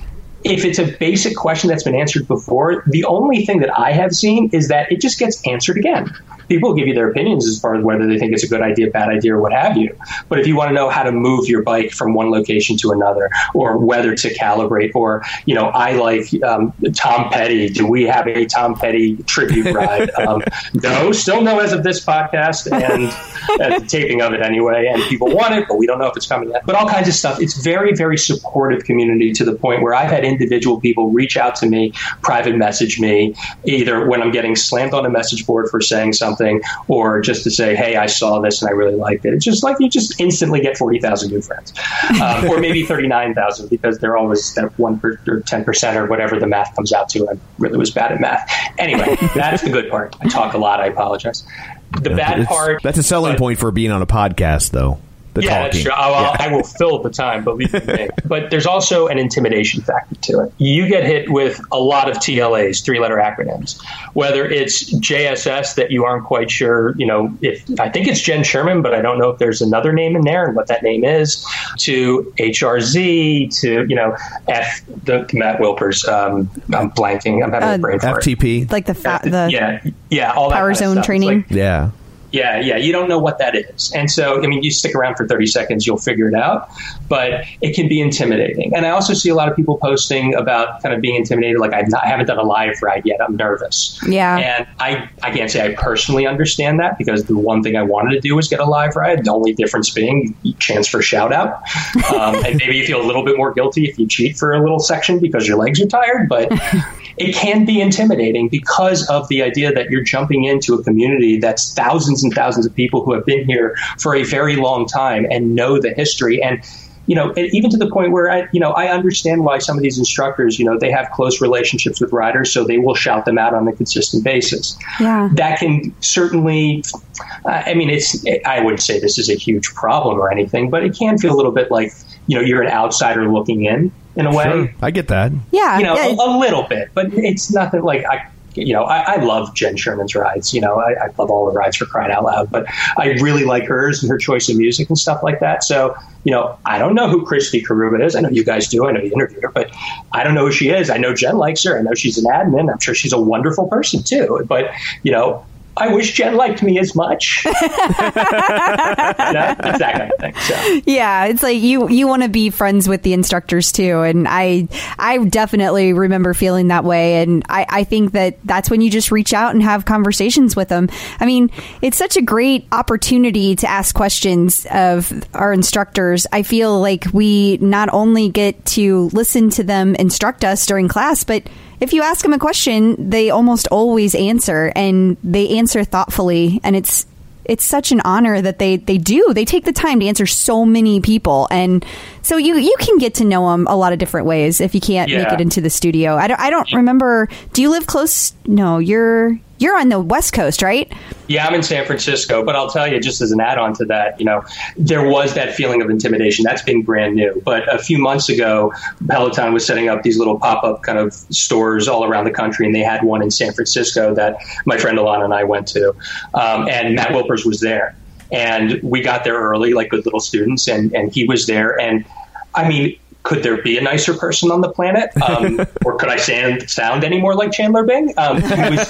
if it's a basic question that's been answered before, the only thing that I have seen is that it just gets answered again. People give you their opinions as far as whether they think it's a good idea, bad idea, or what have you. But if you want to know how to move your bike from one location to another, or whether to calibrate, or you know, I like um, Tom Petty. Do we have a Tom Petty tribute ride? Um, no, still no as of this podcast and the taping of it anyway. And people want it, but we don't know if it's coming yet. But all kinds of stuff. It's very, very supportive community to the point where I've had individual people reach out to me, private message me, either when I'm getting slammed on a message board for saying something, or just to say, "Hey, I saw this and I really liked it." It's just like you just instantly get forty thousand new friends, um, or maybe thirty nine thousand because they're always that one per, or ten percent or whatever the math comes out to. I really was bad at math. Anyway, that's the good part. I talk a lot. I apologize. The bad It's- part. That's a selling but- point for being on a podcast, though. The yeah, talking. that's true. I, will- I will fill the time, believe me. But there's also an intimidation factor to it. You get hit with a lot of TLAs, three-letter acronyms. Whether it's JSS that you aren't quite sure, you know, if I think it's Jenn Sherman, but I don't know if there's another name in there and what that name is. To HRZ, to you know, F the Matt Wilpers. Um, I'm blanking. I'm having Uh, a brain fart. FTP. Like the fa- the yeah, yeah, all that power kind of zone stuff. Training. like- yeah. Yeah, yeah. You don't know what that is. And so, I mean, you stick around for 30 seconds, you'll figure it out. But it can be intimidating. And I also see a lot of people posting about kind of being intimidated, like, not, I haven't done a live ride yet. I'm nervous. Yeah. And I, I can't say I personally understand that because the one thing I wanted to do was get a live ride. The only difference being chance for shout out. Um, and maybe you feel a little bit more guilty if you cheat for a little section because your legs are tired. But it can be intimidating because of the idea that you're jumping into a community that's thousands and thousands of people who have been here for a very long time and know the history and you know even to the point where I you know I understand why some of these instructors you know they have close relationships with riders so they will shout them out on a consistent basis Yeah. that can certainly I mean it's I wouldn't say this is a huge problem or anything but it can feel a little bit like you know you're an outsider looking in in a way Sure. I get that. Yeah. you know, yeah. a, a little bit, but it's nothing like I. You know, I, I love Jenn Sherman's rides. You know, I, I love all the rides for crying out loud, but I really like hers and her choice of music and stuff like that. So, you know, I don't know who Christy Karuba is. I know you guys do. I know you interviewed her, but I don't know who she is. I know Jen likes her. I know she's an admin. I'm sure she's a wonderful person too. But you know, I wish Jen liked me as much. you know, it's that kind of thing. So. yeah it's like you you want to be friends with the instructors too and i i definitely remember feeling that way and i i think that that's when you just reach out and have conversations with them i mean it's such a great opportunity to ask questions of our instructors i feel like we not only get to listen to them instruct us during class but if you ask them a question they almost always answer and they answer thoughtfully and it's it's such an honor that they they do. They take the time to answer so many people and so you you can get to know them a lot of different ways if you can't make it into the studio. I don't i don't remember do you live close? No you're you're on the west coast right Yeah, I'm in San Francisco, but I'll tell you, just as an add on to that, you know, there was that feeling of intimidation. That's been brand new. But a few months ago, Peloton was setting up these little pop up kind of stores all around the country, and they had one in San Francisco that my friend Alana and I went to. Um, and Matt Wilpers was there. And we got there early, like good little students, and, and he was there. And I mean, could there be a nicer person on the planet? Um, or could I sound, sound any more like Chandler Bing? Um, he was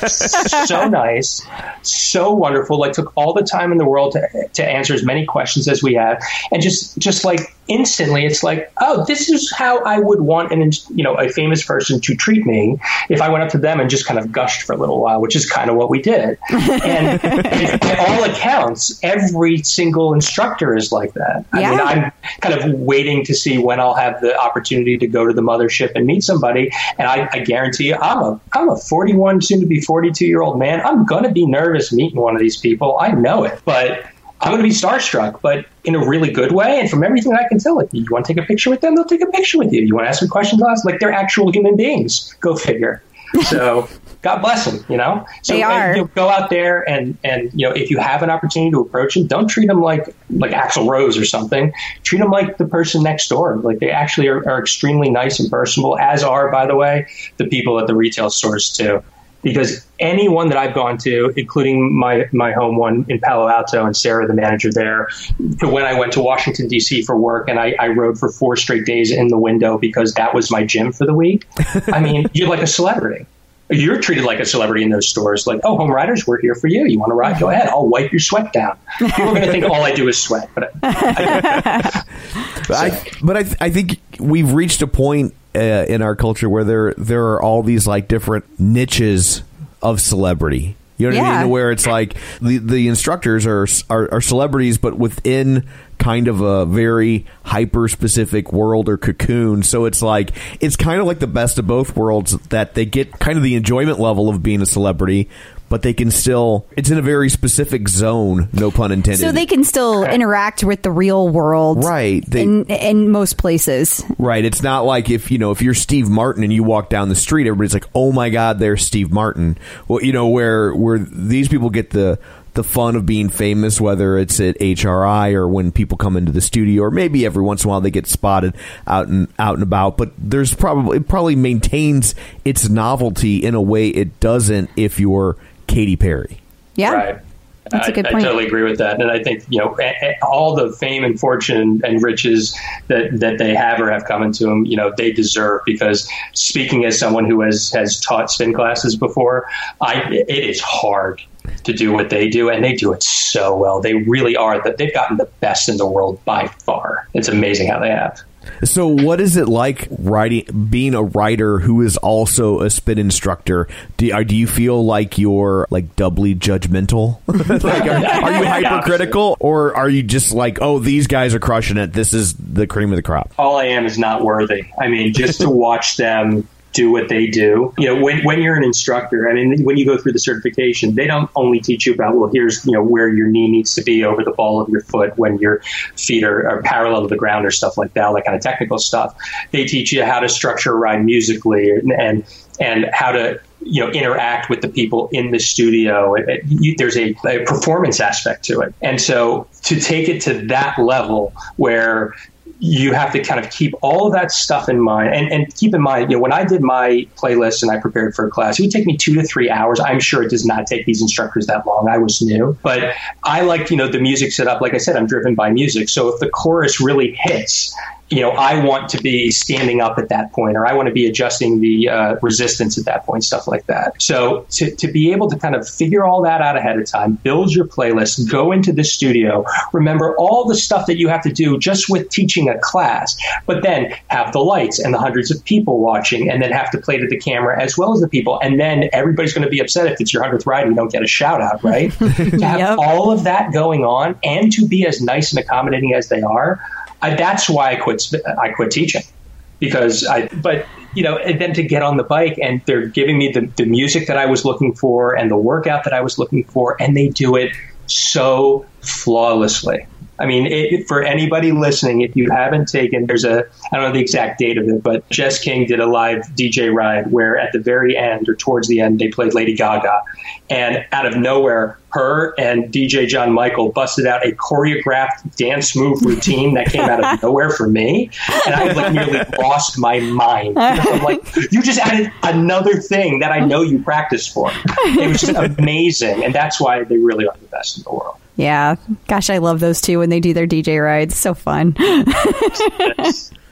so nice, so wonderful. Like took all the time in the world to, to answer as many questions as we had, and just just like instantly, it's like, oh, this is how I would want an you know a famous person to treat me if I went up to them and just kind of gushed for a little while, which is kind of what we did. And, by all accounts, every single instructor is like that. I mean, Yeah. I'm kind of waiting to see when I'll have the opportunity to go to the mothership and meet somebody. And I, I guarantee you, I'm a I'm a 41, soon to be 42 year old man. I'm gonna be nervous meeting one of these people. I know it, but. I'm going to be starstruck, but in a really good way. And from everything I can tell, like, you want to take a picture with them, they'll take a picture with you. You want to ask them questions, ask, like, they're actual human beings. Go figure. So, God bless them, you know? So, They and, are. you know, go out there and, and, you know, if you have an opportunity to approach them, don't treat them like, like Axl Rose or something. Treat them like the person next door. Like, they actually are, are extremely nice and personable, as are, by the way, the people at the retail stores, too because anyone that I've gone to, including my my home one in Palo Alto and Sarah, the manager there, to when I went to Washington D.C. for work and I, I rode for four straight days in the window because that was my gym for the week. I mean, you're like a celebrity. You're treated like a celebrity in those stores. Like, oh, home riders, we're here for you. You want to ride? Go ahead. I'll wipe your sweat down. People are going to think all I do is sweat, but I, But I, but I, I think we've reached a point uh, in our culture where there there are all these like different niches of celebrity. You know what I mean? Where it's like the the instructors are, are are celebrities, but within kind of a very hyper specific world or cocoon. So it's like it's kind of like the best of both worlds that they get kind of the enjoyment level of being a celebrity, but they can still it's in a very specific zone, no pun intended. So they can still interact with the real world, Right, they- in, in most places. Right. It's not like if you know if you're Steve Martin and you walk down the street, everybody's like, "Oh my God, there's Steve Martin." Well, you know where where these people get the the fun of being famous, whether it's at HRI or when people come into the studio, or maybe every once in a while they get spotted out and out and about. But there's probably it probably maintains its novelty in a way it doesn't if you're Katy Perry. Yeah. Right. That's a good I point. totally agree with that, and I think you know a- a- all the fame and fortune and riches that that they have or have come into them, you know, they deserve because speaking as someone who has has taught spin classes before, I it is hard to do what they do, and they do it so well. They really are that they've gotten the best in the world by far. It's amazing how they have. So, what is it like writing, being a writer who is also a spin instructor? Do, are, do you feel like you're like doubly judgmental? like, are, are you hypercritical, or are you just like, oh, these guys are crushing it? This is the cream of the crop. all I am is not worthy. I mean, just to watch them do what they do. You know, when, when you're an instructor, I mean, when you go through the certification, they don't only teach you about, well, here's, you know, where your knee needs to be over the ball of your foot when your feet are, are parallel to the ground or stuff like that, that kind of technical stuff. They teach you how to structure a ride musically and, and, and how to, you know, interact with the people in the studio. It, it, you, there's a, a performance aspect to it. And so to take it to that level where you have to kind of keep all of that stuff in mind. And, and keep in mind you know when i did my playlist and i prepared for a class it would take me two to three hours. I'm sure it does not take these instructors that long. I was new. But i like you know the music set up. Like i said i'm driven by music. So if the chorus really hits you know, I want to be standing up at that point, or I want to be adjusting the uh, resistance at that point, stuff like that. So to, to be able to kind of figure all that out ahead of time, build your playlist, go into the studio, remember all the stuff that you have to do just with teaching a class, but then have the lights and the hundreds of people watching, and then have to play to the camera as well as the people, and then everybody's going to be upset if it's your hundredth ride and you don't get a shout out, right? to have Yep. all of that going on, and to be as nice and accommodating as they are. I, that's why I quit. I quit teaching because I. But you know, and then to get on the bike and they're giving me the, the music that I was looking for and the workout that I was looking for, and they do it so flawlessly. I mean, it, for anybody listening, if you haven't taken, there's a, I don't know the exact date of it, but Jess King did a live DJ ride where at the very end or towards the end, they played Lady Gaga. And out of nowhere, her and DJ John Michael busted out a choreographed dance move routine that came out of nowhere for me. And I like nearly lost my mind. I'm like, you just added another thing that I know you practice for. It was just amazing. And that's why they really are the best in the world. Yeah. Gosh, I love those two when they do their DJ rides. So fun.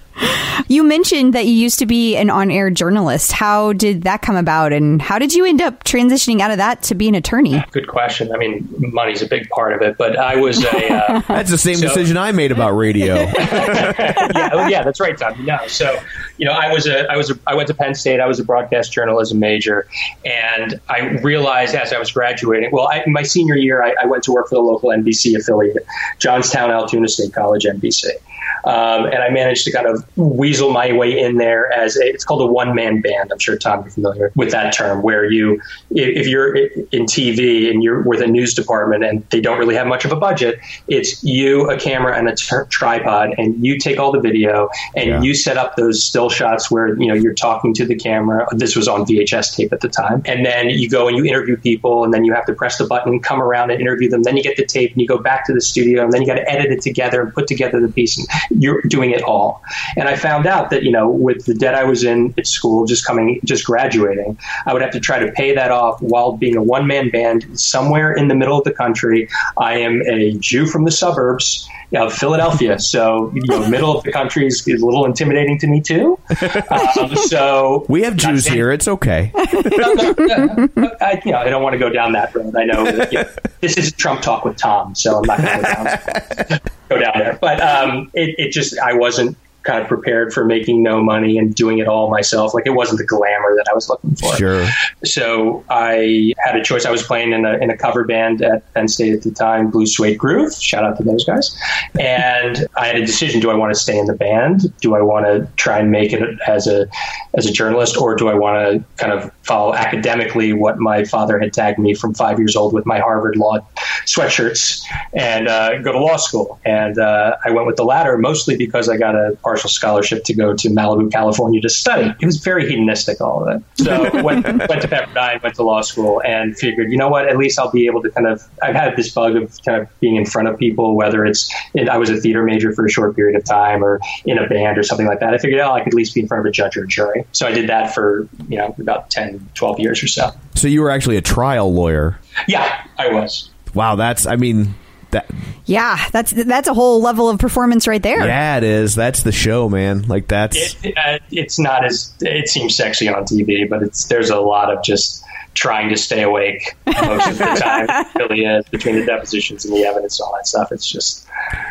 you mentioned that you used to be an on air journalist. How did that come about? And how did you end up transitioning out of that to be an attorney? Good question. I mean, money's a big part of it, but I was a. Uh, That's the same So- decision I made about radio. yeah, oh, yeah, that's right, Tom. You know, so you know, I was a, I was, a, I went to Penn State. I was a broadcast journalism major, and I realized as I was graduating. Well, I, my senior year, I, I went to work for the local NBC affiliate, Johnstown Altoona State College NBC. Um, and I managed to kind of weasel my way in there as a, it's called a one man band. I'm sure Tom, you're familiar with that term, where you, if you're in TV and you're with a news department and they don't really have much of a budget, it's you, a camera, and a ter- tripod, and you take all the video and you set up those still shots where you know you're talking to the camera. This was on VHS tape at the time, and then you go and you interview people, and then you have to press the button, come around and interview them. Then you get the tape, and you go back to the studio, and then you got to edit it together and put together the piece. And you're doing it all. And I found out that you know with the debt I was in at school, just coming, just graduating, I would have to try to pay that off while being a one man band somewhere in the middle of the country. I am a Jew from the suburbs of Philadelphia, so you know, middle of the country is, is a little intimidating to me too. Um, so We have Jews here. It's okay. I, you know, I don't want to go down that road. I know, that, you know, this is Trump talk with Tom, so I'm not going to go down, go down there. But um, it, it just, I wasn't kind of prepared for making no money and doing it all myself. Like it wasn't the glamour that I was looking for. Sure. So I had a choice. I was playing in a, in a cover band at Penn State at the time, Blue Suede Groove. Shout out to those guys. And I had a decision: do I want to stay in the band? Do I want to try and make it as a as a journalist, or do I want to kind of follow academically what my father had tagged me from five years old with my Harvard law sweatshirts and uh, go to law school? And uh, I went with the latter, mostly because I got a partial scholarship to go to Malibu, California to study. It was very hedonistic, all of it. So went, went to Pepperdine, went to law school, and figured, you know what? At least I'll be able to kind of. I've had this bug of kind of being in front of people, whether it's I was a theater major for a short period of time or in a band or something like that. I figured, oh, I could at least be in front of a judge or a jury. So I did that for you know about 10, 12 years or so. So you were actually a trial lawyer. Yeah, I was. Wow, that's I mean that Yeah, that's that's a whole level of performance right there. yeah, it is. That's the show, man. Like that's It, uh, it's not as it seems sexy on TV, but it's there's a lot of just trying to stay awake most of the time. It really is between the depositions and the evidence and all that stuff. It's just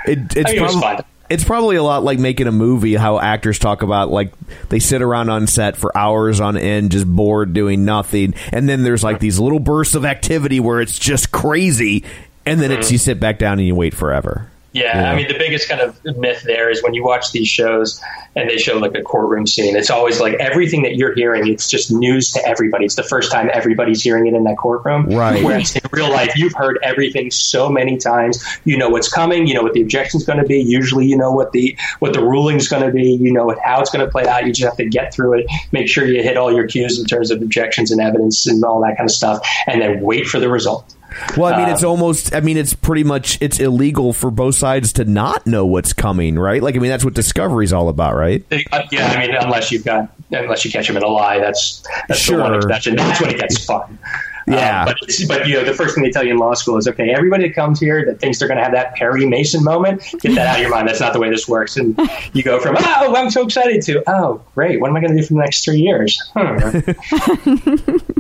it, it's I mean, it was fun. It's probably a lot like making a movie. How actors talk about like they sit around on set for hours on end, just bored doing nothing, and then there's like these little bursts of activity where it's just crazy, and then it's you sit back down and you wait forever. Yeah. I mean the biggest kind of myth there is when you watch these shows and they show like a courtroom scene, it's always like everything that you're hearing, it's just news to everybody. It's the first time everybody's hearing it in that courtroom. Right. Whereas in real life, you've heard everything so many times. You know what's coming. You know what the objection's going to be. Usually, you know what the what the ruling's going to be. You know what, how it's going to play out. You just have to get through it. Make sure you hit all your cues in terms of objections and evidence and all that kind of stuff, and then wait for the result. Well, I mean, Um, it's almost. I mean, it's pretty much. It's illegal for both sides to not know what's coming, right? Like, I mean, that's what Discovery's all about, right? Uh, yeah, I mean, unless you've got, unless you catch him in a lie, that's that's the one exception. That's when it gets fun. Yeah. Um, but it's, but you know, the first thing they tell you in law school is, okay, everybody that comes here that thinks they're going to have that Perry Mason moment, get that out of your mind. That's not the way this works. And you go from, oh, I'm so excited to, oh, great, what am I going to do for the next three years? Hmm.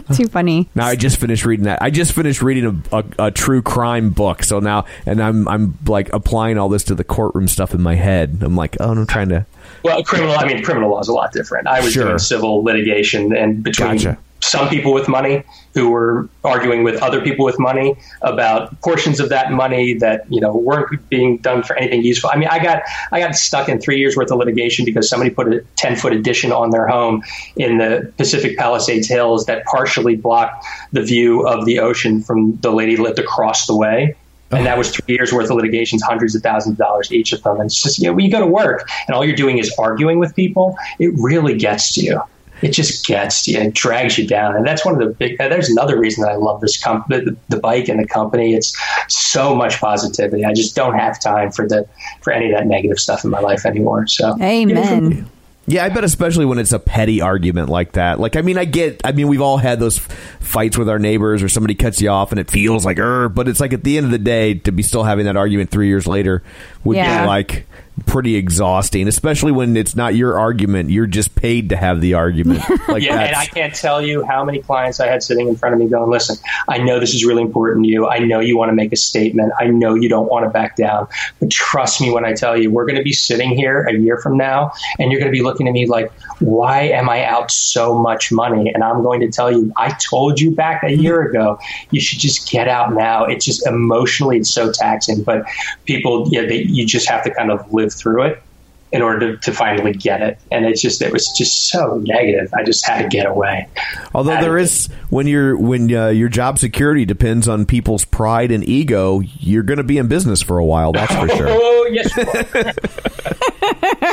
Too funny. Now I just finished reading that. I just finished reading a, a, a true crime book. So now, and I'm I'm like applying all this to the courtroom stuff in my head. I'm like, oh, I'm trying to. Well, criminal. I mean, criminal law is a lot different. I was Sure. doing civil litigation, and between Gotcha. Some people with money who were arguing with other people with money about portions of that money that you know weren't being done for anything useful. I mean, I got I got stuck in three years worth of litigation because somebody put a ten foot addition on their home in the Pacific Palisades Hills that partially blocked the view of the ocean from the lady lived across the way. And that was three years worth of litigations, hundreds of thousands of dollars each of them. And it's just, you know, when you go to work and all you're doing is arguing with people, it really gets to you. It just gets to you and drags you down. And that's one of the big, there's another reason that I love this comp, the, the bike and the company. It's so much positivity. I just don't have time for the, for any of that negative stuff in my life anymore. So, Amen. Yeah, I bet especially when it's a petty argument like that. Like, I mean, I get. I mean, we've all had those fights with our neighbors, or somebody cuts you off, and it feels like, er. But it's like at the end of the day, to be still having that argument three years later would Yeah. be like pretty exhausting. Especially when it's not your argument; you're just paid to have the argument. Like yeah, and I can't tell you how many clients I had sitting in front of me going, listen, I know this is really important to you. I know you want to make a statement. I know you don't want to back down. But trust me when I tell you, we're going to be sitting here a year from now, and you're going to be looking at me like, why am I out so much money? And I'm going to tell you, I told you back a year mm-hmm. ago, you should just get out now. It's just emotionally, it's so taxing. But people, yeah, they, you just have to kind of live through it in order to, to finally get it. And it's just, it was just so negative. I just had to get away. Although there is when you're when uh, your job security depends on people's pride and ego, you're going to be in business for a while. That's for sure. Oh yes, you.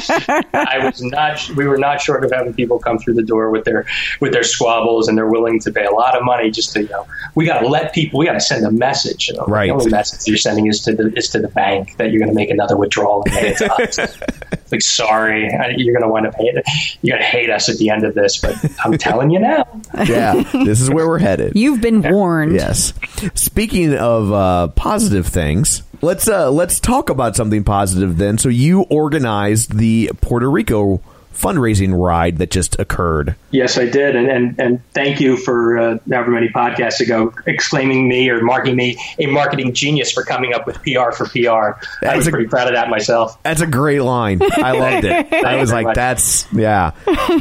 I was not. We were not short of having people come through the door with their with their squabbles, and they're willing to pay a lot of money just to you know. We got to let people. We got to send a message. You know, Right. The only message you're sending is to the is to the bank that you're going to make another withdrawal and pay it to us. Like sorry, you're going to wind up hating. You're going to hate us at the end of this, but I'm telling you now. Yeah, this is where we're headed. You've been warned. Yes. Speaking of uh, positive things, let's uh, let's talk about something positive then. So you organized the Puerto Rico fundraising ride that just occurred. Yes, I did, and and, and thank you for uh, however many podcasts ago exclaiming me or marking me a marketing genius for coming up with PR for PR. I was a- pretty proud of that myself. That's a great line. I loved it. I was like, much. that's yeah.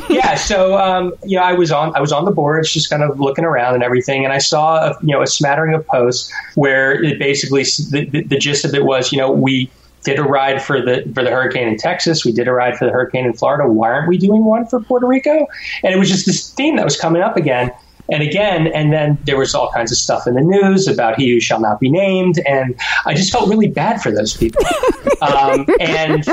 yeah, so um, you know, I was on I was on the boards, just kind of looking around and everything, and I saw a, you know a smattering of posts where it basically the, the, the gist of it was, you know, we did a ride for the for the hurricane in Texas, we did a ride for the hurricane in Florida. Why aren't we doing one for Puerto Rico? And it was just this theme that was coming up again and again. And then there was all kinds of stuff in the news about he who shall not be named, and I just felt really bad for those people um, and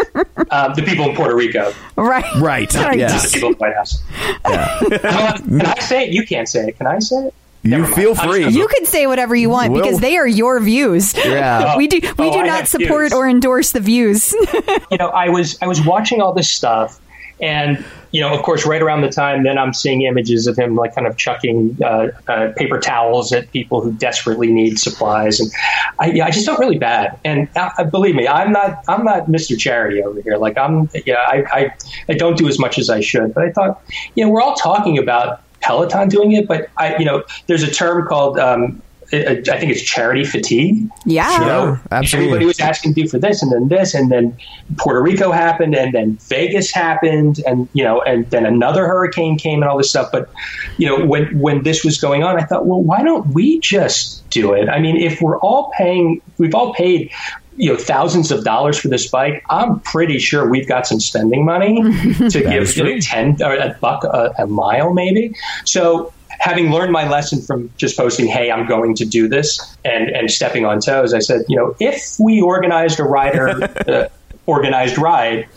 um, the people in Puerto Rico Right. Right. Right. Yes. the people in the White House. Can I say it? You can't say it. Can I say it? You Never feel I'm free. You can say whatever you want Will- because they are your views. Yeah. we do we Oh, do I not support views. or endorse the views. you know, I was I was watching all this stuff, and you know, of course, right around the time, then I'm seeing images of him like kind of chucking uh, uh, paper towels at people who desperately need supplies, and I, yeah, I just felt really bad. And uh, believe me, I'm not I'm not Mr. Charity over here. Like I'm, yeah, I, I I don't do as much as I should. But I thought, you know, we're all talking about Peloton doing it, but I, you know, there's a term called. Um, I I think it's charity fatigue. yeah. You know, absolutely. Everybody was asking you for this, and then this, and then Puerto Rico happened, and then Vegas happened, and you know, and then another hurricane came, and all this stuff. But you know, when when this was going on, I thought, well, why don't we just do it? I mean, if we're all paying, we've all paid. You know, thousands of dollars for this bike. I'm pretty sure we've got some spending money to give you know, ten or a buck a, a mile, maybe. So having learned my lesson from just posting, "Hey, I'm going to do this," and and stepping on toes, I said, you know, if we organized a rider uh, organized ride,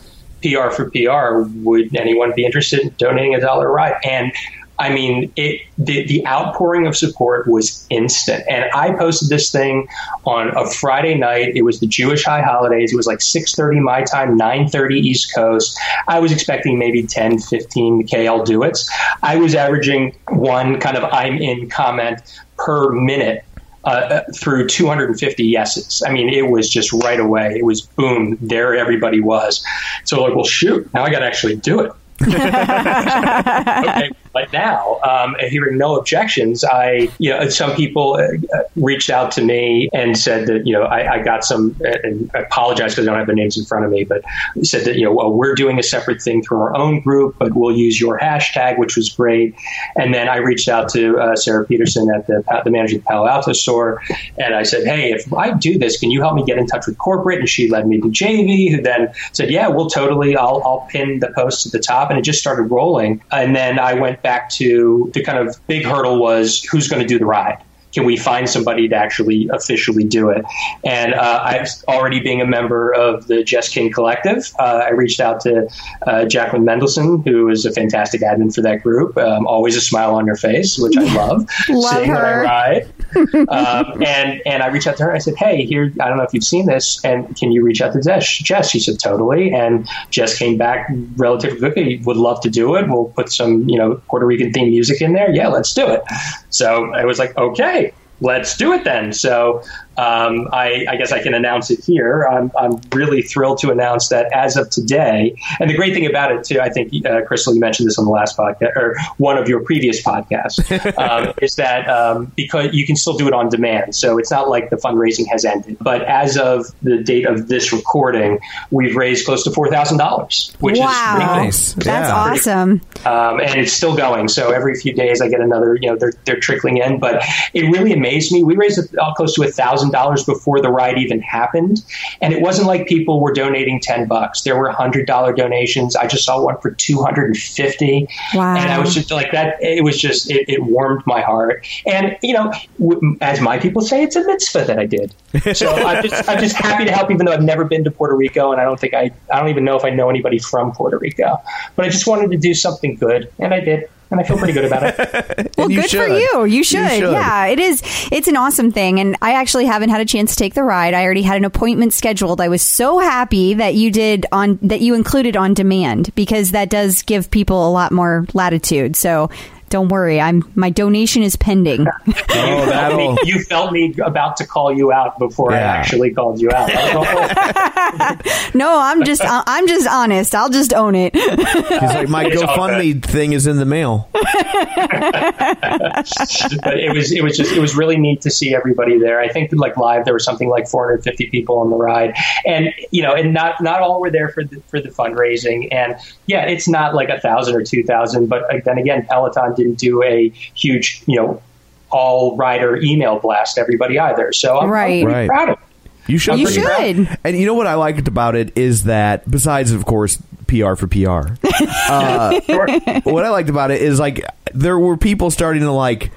PR for PR, would anyone be interested in donating a dollar a ride? And I mean, it the, the outpouring of support was instant. And I posted this thing on a Friday night. It was the Jewish high holidays. It was like 6.30 my time, 9.30 East Coast. I was expecting maybe 10, 15 KL do it. I was averaging one kind of I'm in comment per minute uh, through 250 yeses. I mean, it was just right away. It was boom, there everybody was. So like, well, shoot, now I got to actually do it. okay, but now, um, hearing no objections, I, you know, some people uh, uh, reached out to me and said that, you know, I, I got some, uh, and I apologize because I don't have the names in front of me, but said that, you know, well, we're doing a separate thing through our own group, but we'll use your hashtag, which was great. And then I reached out to uh, Sarah Peterson at the, the manager of the Palo Alto store, and I said, hey, if I do this, can you help me get in touch with corporate? And she led me to JV, who then said, yeah, we'll totally, I'll, I'll pin the post to the top. And it just started rolling. And then I went to the kind of big hurdle was who's going to do the ride? Can we find somebody to actually officially do it? And uh, I've already being a member of the Jess King Collective. Uh, I reached out to uh, Jacqueline Mendelson, who is a fantastic admin for that group. Um, always a smile on your face, which I love. Love seeing when I her. ride. um, and and I reached out to her. And I said, "Hey, here. I don't know if you've seen this, and can you reach out to Jess?" Jess, she said, "Totally." And Jess came back relatively quickly. Would love to do it. We'll put some you know Puerto Rican themed music in there. Yeah, let's do it. So I was like, okay. Let's do it then. So um, I, I guess I can announce it here. I'm, I'm really thrilled to announce that as of today, and the great thing about it too, I think uh, Crystal, you mentioned this on the last podcast or one of your previous podcasts, um, is that um, because you can still do it on demand. So it's not like the fundraising has ended. But as of the date of this recording, we've raised close to four thousand dollars, which wow. is pretty cool. Nice. That's Yeah. awesome. um, and it's still going. So every few days, I get another. You know, they're they're trickling in, but it really amazed me. We raised uh, close to a thousand dollars before the ride even happened, and it wasn't like people were donating ten bucks. There were hundred dollar donations. I just saw one for two hundred and fifty, Wow. and I was just like that. It was just it, it warmed my heart, and you know, w- as my people say, it's a mitzvah that I did. So I'm just I'm just happy to help, even though I've never been to Puerto Rico, and I don't think I I don't even know if I know anybody from Puerto Rico. But I just wanted to do something good, and I did, and I feel pretty good about it. Well, And you good for you. You should. should. Yeah, it is. It's an awesome thing. And I actually haven't had a chance to take the ride. I already had an appointment scheduled. I was so happy that you did on, that you included on demand because that does give people a lot more latitude. So Don't worry, I'm my donation is pending. Oh, you, felt that'll. me, you felt me about to call you out before I actually called you out. no, I'm just I- I'm just honest. I'll just own it. He's like, my It's GoFundMe thing is in the mail. but it was it was just it was really neat to see everybody there. I think like live there was something like 450 people on the ride, and you know, and not not all were there for the for the fundraising. And yeah, it's not like a thousand or two thousand, but uh, then again, Peloton didn't do a huge you know all rider email blast to everybody either. So I'm, Right. I'm pretty Right. proud of it. You should. You be. should. And you know what I liked about it is that besides, of course, PR for PR. uh, what I liked about it is like there were people starting to like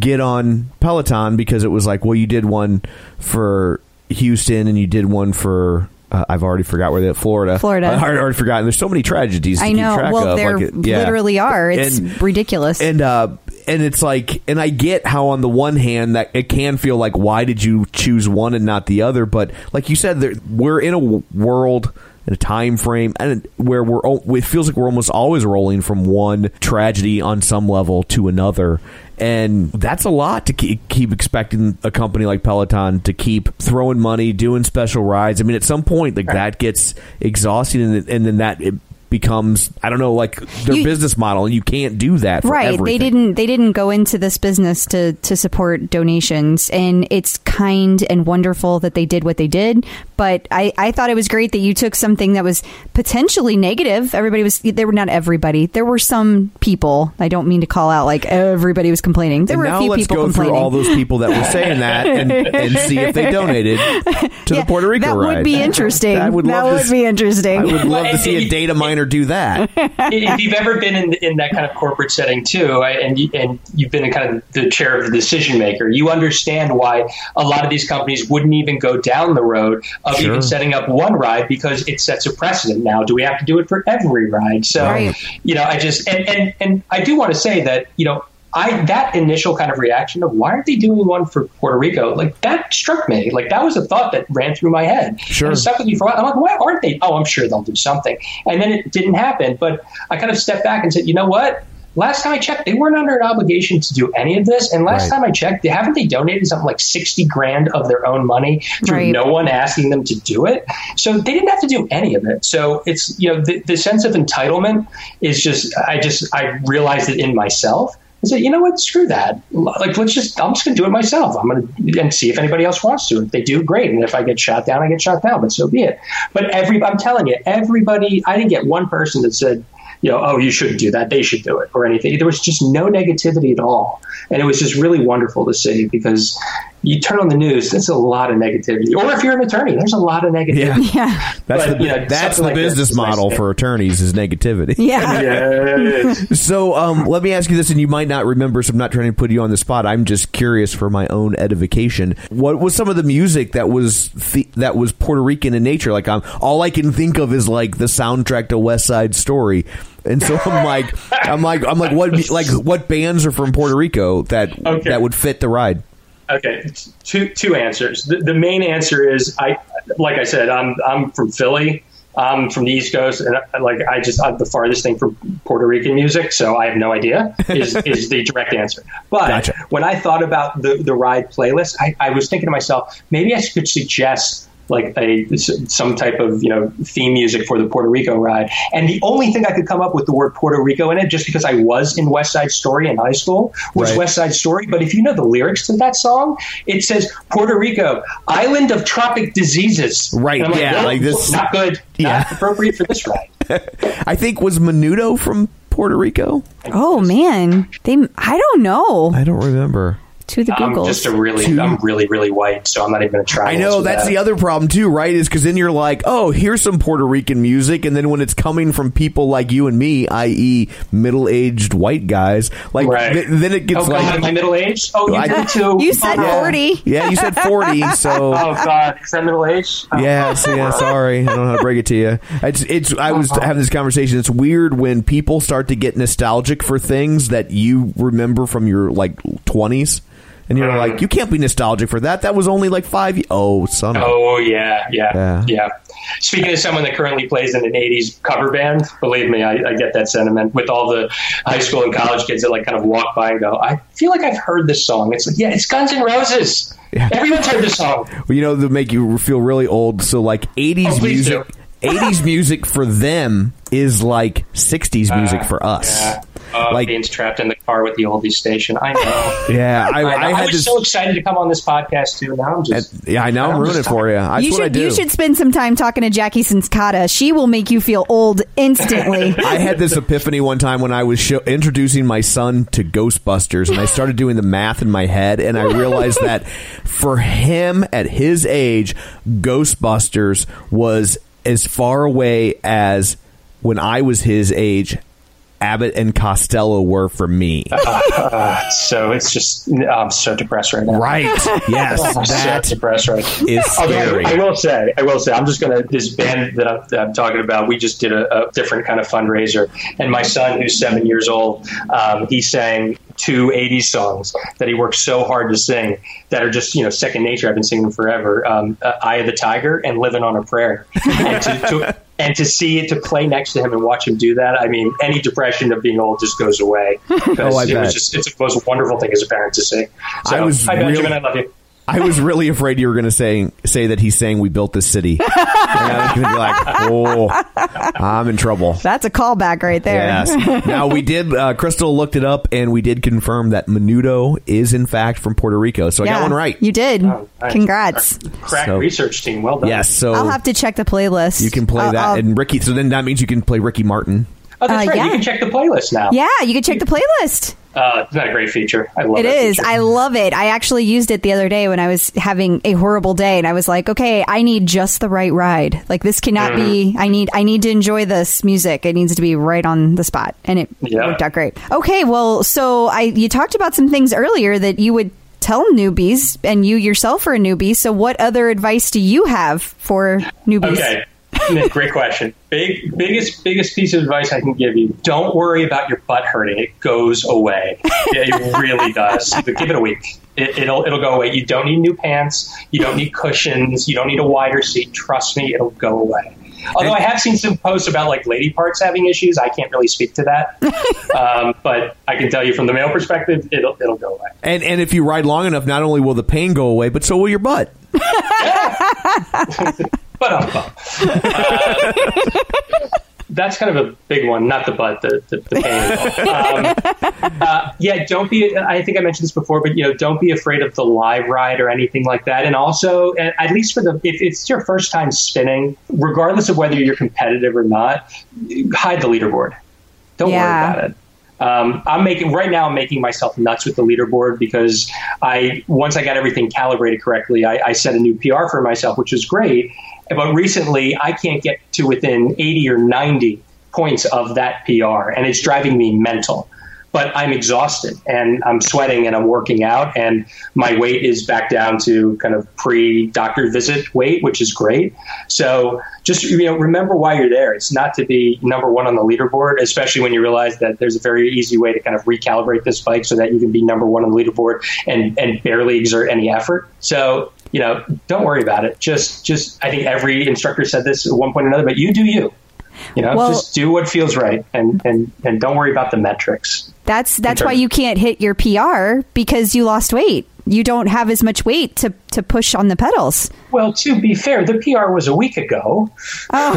get on Peloton because it was like, well, you did one for Houston and you did one for. Uh, I've already forgot where that Florida. Florida. I already forgotten. There's so many tragedies. To I keep know. Track Well, of. there like, it- yeah. literally are. It's And- ridiculous. and uh and it's like and i get how on the one hand that it can feel like why did you choose one and not the other but like you said there, we're in a world in a time frame and where we're it feels like we're almost always rolling from one tragedy on some level to another and that's a lot to keep, keep expecting a company like peloton to keep throwing money doing special rides. I mean at some point like that gets exhausting and, and then that it becomes i don't know like their You- business model and you can't do that for right they didn't they didn't go into this business to to support donations and it's kind and wonderful that they did what they did but i i thought it was great that you took something that was potentially negative. Everybody was there were not everybody there were some people i don't mean to call out like everybody was complaining. There And were now a few let's people go complaining. through all those people that were saying that and, and see if they donated to Yeah, the Puerto Rico that ride. would be interesting. I would that love would to, be interesting. I would love to see a data miner do that. if you've ever been in, in that kind of corporate setting too, and you, and you've been in kind of the chair of the decision maker, you understand why a lot of these companies wouldn't even go down the road of Sure. even setting up one ride because it sets a precedent. Now, do we have to do it for every ride? So, Right. you know, I just and, and and I do want to say that you know. I that initial kind of reaction of why aren't they doing one for Puerto Rico? Like that struck me. Like that was a thought that ran through my head. Sure. And stuck with me for a while. I'm like, why aren't they? Oh, I'm sure they'll do something. And then it didn't happen. But I kind of stepped back and said, you know what? Last time I checked, they weren't under an obligation to do any of this. And last Right. time I checked, they haven't they donated something like sixty grand of their own money through Right. no one asking them to do it. So they didn't have to do any of it. So it's you know the, the sense of entitlement is just I just I realized it in myself. I said, you know what? Screw that. Like, let's just, I'm just going to do it myself. I'm going to, and see if anybody else wants to. If they do, great. And if I get shot down, I get shot down, but so be it. But every, I'm telling you, everybody, I didn't get one person that said, you know, oh, you shouldn't do that. They should do it or anything. There was just no negativity at all. And it was just really wonderful to see because you turn on the news, there's a lot of negativity. Or if you're an attorney, there's a lot of negativity. Yeah. yeah That's But, the you know, that's the like business is nice model for attorneys is negativity. yeah Yes. So um, let me ask you this, and you might not remember, so I'm not trying to put you on the spot. I'm just curious for my own edification. What was some of the music that was the, that was Puerto Rican in nature? Like, I'm, all I can think of is like the soundtrack to West Side Story, and so I'm like, I'm like, I'm like, what like what bands are from Puerto Rico that Okay. that would fit the ride? Okay, two two answers. The, the main answer is I, like I said, I'm I'm from Philly. I'm from the East Coast, and I, like I just I'm the farthest thing from Puerto Rican music, so I have no idea. Is is the direct answer? But Gotcha. when I thought about the the ride playlist, I, I was thinking to myself, maybe I could suggest like a some type of you know theme music for the Puerto Rico ride. And the only thing I could come up with the word Puerto Rico in it, just because I was in West Side Story in high school, was Right. West Side Story. But if you know the lyrics to that song, it says Puerto Rico, island of tropic diseases. Right, And I'm yeah, "Nope, like this- Not good. Yeah. Not appropriate for this ride. I think was Menudo from Puerto Rico. oh man they i don't know I don't remember. To the I'm just a really, Two- I'm really, really white, so I'm not even going to try. I know that's that. the other problem too, right? Is because then you're like, oh, here's some Puerto Rican music, and then when it's coming from people like you and me, i.e., middle-aged white guys, like Right. th- then it gets Oh God, like, am I middle aged? Oh, you I- did too. you said oh, 40 yeah, you said forty, so. Oh God, is that middle age? Oh. Yes, yeah, sorry. I don't know how to break it to you. It's, it's. I was Uh-huh. having this conversation. It's weird when people start to get nostalgic for things that you remember from your like twenties, and you're like, you can't be nostalgic for that. That was only like five. Oh, son. of- Oh yeah, yeah, Yeah. yeah, Speaking of someone that currently plays in an '80s cover band, believe me, I, I get that sentiment with all the high school and college kids that like kind of walk by and go, "I feel like I've heard this song." It's like, yeah, it's Guns N' Roses. Everyone's heard this song. Well, you know, they make you feel really old. So like '80s Oh, music, do. '80s music for them is like '60s music ah, for us. Yeah. Oh, Like- Bean's trapped in the car with the oldies station. I know. Yeah, I, I, know. I I was this. so excited to come on this podcast too. Now I'm just. yeah, I know. I'm I'm ruining it just for you. That's you what I should do. you should spend some time talking to Jackie Sinskata. She will make you feel old instantly. I had this epiphany one time when I was show- introducing my son to Ghostbusters, and I started doing the math in my head, and I realized that for him at his age, Ghostbusters was as far away as when I was his age. Abbott and Costello were for me. So it's just. I'm so depressed right now. Right. Yes. I'm so depressed right now. is scary. I will say, I will say, I'm just gonna this band that I'm, that I'm talking about. We just did a, a different kind of fundraiser, and my son, who's seven years old, um, he sang two '80s songs that he worked so hard to sing that are just you know second nature. I've been singing them forever. Um, uh, "Eye of the Tiger" and "Living on a Prayer," and to, to, and to see it to play next to him and watch him do that. I mean, any depression of being old just goes away. Oh, I it bet. was just it's the most wonderful thing as a parent to see. So, I was hi Benjamin, really- I love you. I was really afraid you were going to say say that he's saying we built this city. and I was going to be like, oh, I'm in trouble. That's a callback right there. Yes. now we did. Uh, Crystal looked it up, and we did confirm that Menudo is in fact from Puerto Rico. So I got one right. You did. Oh, nice. Congrats. Crack So- research team. Well done. yes. So I'll have to check the playlist. you can play I'll- that, I'll- and Ricky. So then that means you can play Ricky Martin. Oh, that's Uh, right. yeah. You can check the playlist now. yeah, you can check the playlist. Uh, isn't a great feature? I love It that is. feature. I love it. I actually used it the other day when I was having a horrible day and I was like, okay, I need just the right ride. Like this cannot be Mm-hmm. I need I need to enjoy this music. It needs to be right on the spot. And it Yeah. worked out great. Okay, well, so I you talked about some things earlier that you would tell newbies and you yourself are a newbie. So what other advice do you have for newbies? Okay. Nick, Great question. Big, biggest, biggest piece of advice I can give you: don't worry about your butt hurting. It goes away. It really does. But give it a week. It, it'll, it'll go away. You don't need new pants. You don't need cushions. You don't need a wider seat. Trust me, it'll go away. Although I have seen some posts about like lady parts having issues, I can't really speak to that. um, but I can tell you from the male perspective, it'll it'll go away. And and if you ride long enough, not only will the pain go away, but so will your butt. But uh, that's kind of a big one, not the butt, the, the, the pain. Um, uh, yeah, don't be. I think I mentioned this before, but you know, don't be afraid of the live ride or anything like that. And also, at at least for the if it's your first time spinning, regardless of whether you're competitive or not, hide the leaderboard. Don't Yeah. worry about it. Um, I'm making right now. I'm making myself nuts with the leaderboard because I once I got everything calibrated correctly, I, I set a new PR for myself, which is great. But recently, I can't get to within 80 or 90 points of that PR, and it's driving me mental. But I'm exhausted and I'm sweating and I'm working out, and my weight is back down to kind of pre doctor visit weight, which is great. So just you know, remember why you're there. It's not to be number one on the leaderboard, especially when you realize that there's a very easy way to kind of recalibrate this bike so that you can be number one on the leaderboard and and barely exert any effort. So you know, don't worry about it. Just just I think every instructor said this at one point or another, but you do you. You know, Well- just do what feels right, and and and don't worry about the metrics. That's that's why you can't hit your PR because you lost weight. You don't have as much weight to, to push on the pedals. Well, to be fair, the PR was a week ago. Oh.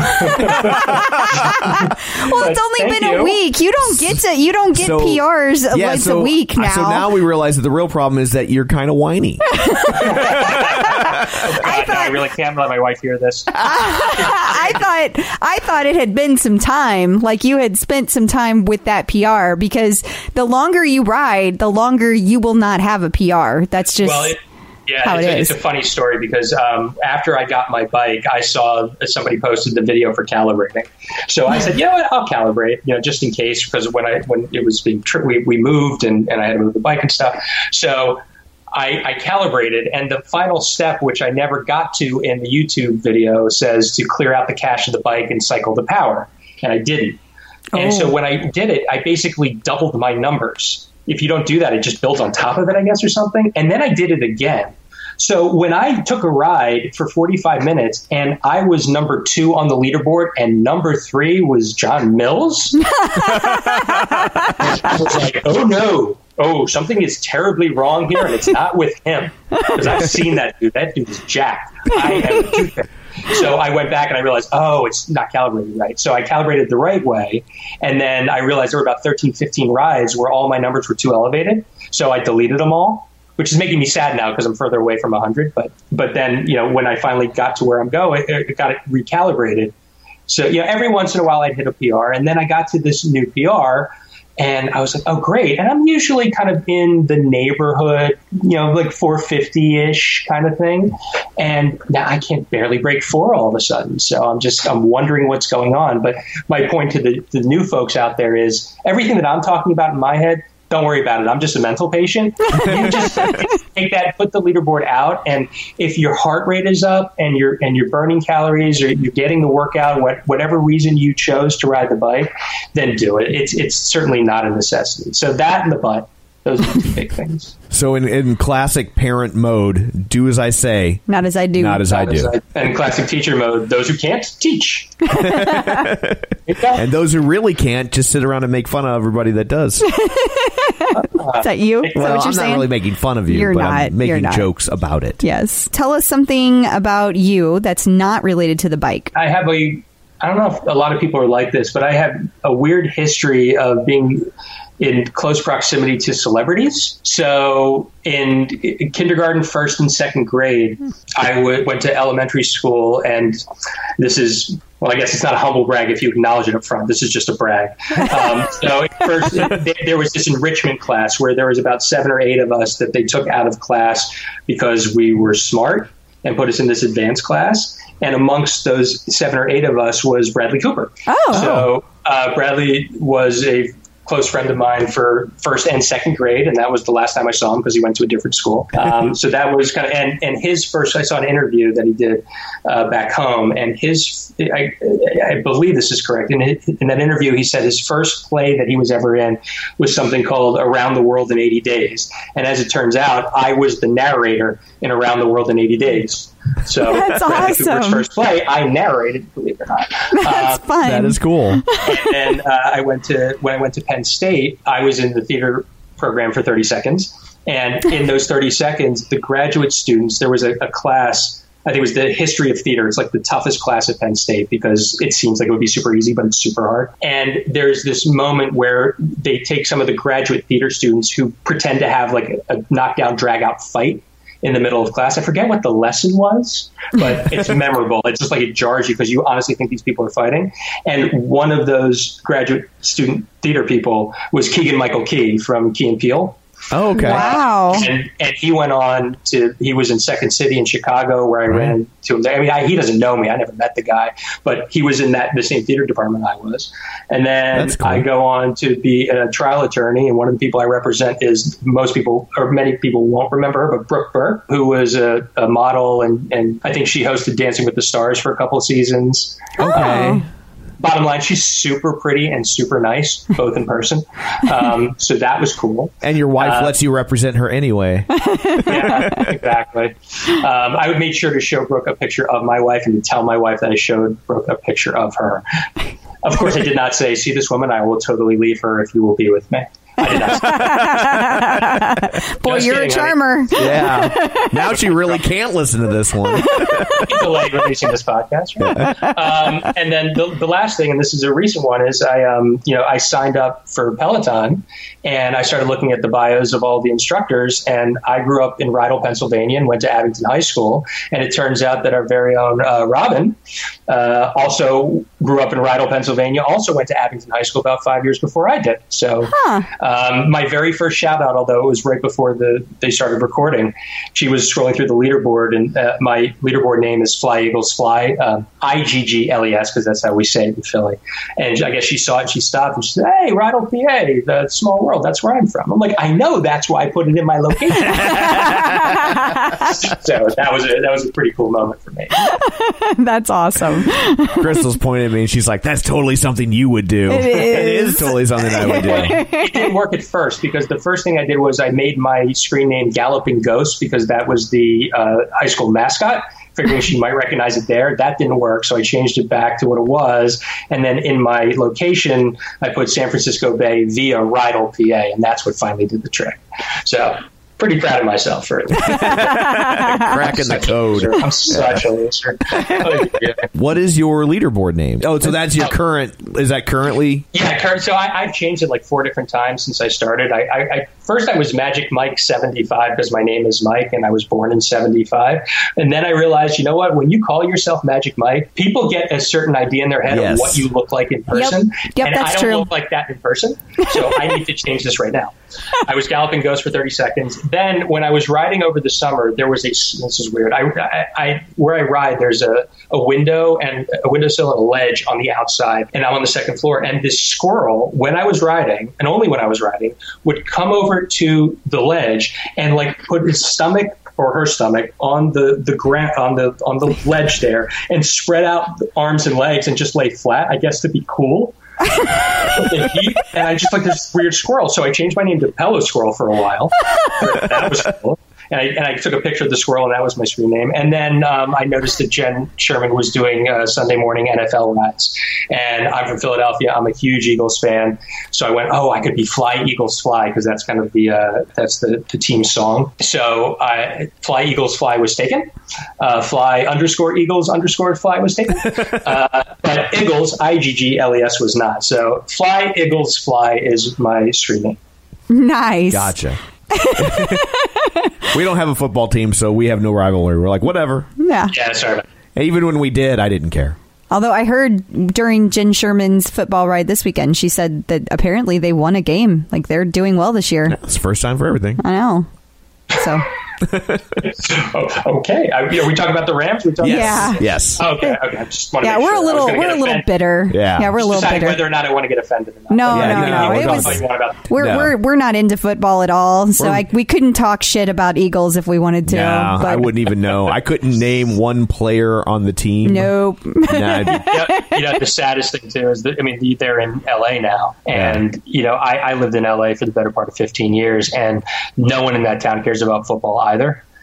Well, it's only thank been a week. You don't get to you don't get So- PRs Yeah, once so, a week now. So now we realize that the real problem is that you're kind of whiny. I, I really can't let my wife hear this. I thought I thought it had been some time, like you had spent some time with that PR because the longer you ride, the longer you will not have a PR. That's just Well, it, yeah, it's, it it's a funny story because um, after I got my bike, I saw somebody posted the video for calibrating. So I said, you know what, I'll calibrate, you know, just in case because when I when it was being tri- we we moved and, and I had to move the bike and stuff. So. I, I calibrated, and the final step, which I never got to in the YouTube video, says to clear out the cache of the bike and cycle the power, and I didn't. And so Oh. when I did it, I basically doubled my numbers if you don't do that, it just builds on top of it, I guess, or something. And then I did it again. So when I took a ride for 45 minutes and I was number two on the leaderboard and number three was John Mills, I was like, oh no, oh, something is terribly wrong here and it's not with him. Because I've seen that dude. That dude is jacked. I. So I went back and I realized, oh, it's not calibrated right. So I calibrated the right way. And then I realized there were about 13, 15 rides where all my numbers were too elevated. So I deleted them all, which is making me sad now because I'm further away from 100. But, but then, you know, when I finally got to where I'm going, it, got it recalibrated. So, you know, every once in a while I'd hit a PR. And then I got to this new PR and I was like, oh, great. And I'm usually kind of in the neighborhood, you know, like 450 ish kind of thing. And now I can't barely break four all of a sudden. So I'm just, I'm wondering what's going on. But my point to the, the new folks out there is everything that I'm talking about in my head, don't worry about it. I'm just a mental patient. You just take that, put the leaderboard out, and if your heart rate is up and you're and you're burning calories or you're getting the workout, what, whatever reason you chose to ride the bike, then do it. It's it's certainly not a necessity. So that and the butt, those are the two big things. So in, in classic parent mode, do as I say, Not as I do. not as I do. And in classic teacher mode, those who can't teach. And those who really can't just sit around and make fun of everybody that does. Is that you? Is that what you're I'm saying? not really making fun of you, You're but not. I'm You're making not. jokes about it. Yes. Tell us something about you that's not related to the bike. I have a I don't know if a lot of people are like this, but I have a weird history of being in close proximity to celebrities. So in, in kindergarten, first and second grade, I w- went to elementary school, and this is well, I guess it's not a humble brag if you acknowledge it up front. This is just a brag. Um, so first, there, there was this enrichment class where there was about seven or eight of us that they took out of class because we were smart and put us in this advanced class. And amongst those seven or eight of us was Bradley Cooper. Oh. So uh, Bradley was a close friend of mine for first and second grade, and that was the last time I saw him because he went to a different school. Um, so that was kind of and and his first. I saw an interview that he did uh, back home, and his I, I believe this is correct. In, in that interview, he said his first play that he was ever in was something called Around the World in 80 Days, and as it turns out, I was the narrator in Around the World in 80 Days. So That's Bradley Cooper's awesome. first play, I narrated, believe it or not. That's Um, fun. That is cool. and then uh, I went to when I went to Penn State, I was in the theater program for 30 seconds, and in those 30 seconds, the graduate students there was a, a class. I think it was the history of theater. It's like the toughest class at Penn State because it seems like it would be super easy, but it's super hard. And there's this moment where they take some of the graduate theater students who pretend to have like a, a knockdown, drag out fight in the middle of class. I forget what the lesson was, but it's memorable. It's just like it jars you because you honestly think these people are fighting. And one of those graduate student theater people was Keegan Michael Key from Key and Peele. Oh, okay. wow. And, and he went on to, he was in Second City in Chicago where I ran to him. I mean, I, he doesn't know me. I never met the guy, but he was in that, the same theater department I was. And then cool. I go on to be a trial attorney. And one of the people I represent is most people, or many people won't remember her, but Brooke Burke, who was a, a model. And, and I think she hosted Dancing with the Stars for a couple of seasons. Okay. Oh. Bottom line, she's super pretty and super nice, both in person. Um, so that was cool. And your wife Uh, lets you represent her anyway. yeah, exactly. Um, I would make sure to show Brooke a picture of my wife and to tell my wife that I showed Brooke a picture of her. Of course, I did not say, "See this woman? I will totally leave her if you will be with me." I did not. say Boy, Just you're a kidding, honey. charmer. Yeah. now she really can't listen to this one. delayed releasing this podcast. Right? Um, and then the, the last thing, and this is a recent one, is I, um, you know, I signed up for Peloton, and I started looking at the bios of all the instructors. And I grew up in Rydal, Pennsylvania, and went to Abington High School. And it turns out that our very own uh, Robin uh, also grew up in Rydal, Pennsylvania. Also went to Abington High School about five years before I did. So um, my very first shout out, although it was right before the they started recording, she was scrolling through the leaderboard, and uh, my leaderboard name is Fly Eagles Fly, um, I G G L E S, because that's how we say it in Philly. And I guess she saw it, she stopped, and she said, "Hey, Rydal, PA, the small world. That's where I'm from." I'm like, "I know. That's why I put it in my location." so that was a, that was a pretty cool moment for me. That's awesome. Awesome. Crystal's pointed at me and she's like, "That's totally something you would do. It it is. is totally something I would do." it didn't work at first because the first thing I did was I made my screen name Galloping Ghost because that was the uh, high school mascot. Figuring she might recognize it there. That didn't work, so I changed it back to what it was. And then in my location, I put San Francisco Bay via Rydal, PA, and that's what finally did the trick. So pretty proud of myself for Cracking the code. I'm such a loser. What is your leaderboard name? Oh, so that's your oh. current. Is that currently? Yeah, Kurt. So I, I've changed it like four different times since I started. I, I, I first I was Magic Mike seventy five because my name is Mike and I was born in seventy five. And then I realized, you know what? When you call yourself Magic Mike, people get a certain idea in their head Yes. of what you look like in person. Yep, and that's I don't true. look like that in person. So I need to change this right now. I was galloping ghost for thirty seconds. Then when I was riding over the summer, there was a. This is weird. I, I, I where I ride, there's a, a window and a windowsill and a ledge on the outside, and I'm on the second floor. And this squirrel, when I was riding, and only when I was riding, would come over to the ledge and like put his stomach or her stomach on the the ground on the on the ledge there and spread out arms and legs and just lay flat. I guess to be cool. Heat, and I just like this weird squirrel. So I changed my name to Pello Squirrel for a while. that was cool. And I, and I took a picture of the squirrel, and that was my screen name. And then um, I noticed that Jenn Sherman was doing uh, Sunday morning NFL rats, And I'm from Philadelphia. I'm a huge Eagles fan. So I went, oh, I could be Fly Eagles Fly because that's kind of the uh, that's the, the team song. So I, Fly Eagles Fly was taken. Uh, fly underscore Eagles underscore Fly was taken. Uh, but Eagles I G G L E S was not. So Fly Eagles Fly is my screen name. nice. Gotcha. we don't have a football team, so we have no rivalry. We're like, whatever. Yeah. Yeah, sorry. And even when we did, I didn't care. Although I heard during Jenn Sherman's football ride this weekend, she said that apparently they won a game. Like they're doing well this year. It's the first time for everything. I know. So Oh, okay. Are we, are we talking about the Rams? We're talking Yeah. Yes. Okay. Okay. I just want to yeah, make we're sure. a I was little we're get a little bitter. Yeah. yeah, we're a little bitter. whether or not I want to get offended. Or not. No, Yeah, no, no, no. we're It was about- we're No. we're we're not into football at all. So We're- I, we couldn't talk shit about Eagles if we wanted to. No, but I wouldn't even know. I couldn't name one player on the team. Nope. Nah, I'd- yeah, you know, the saddest thing too is that I mean, they're in LA now, and you know, I, I lived in LA for the better part of 15 years, and no one in that town cares about football either.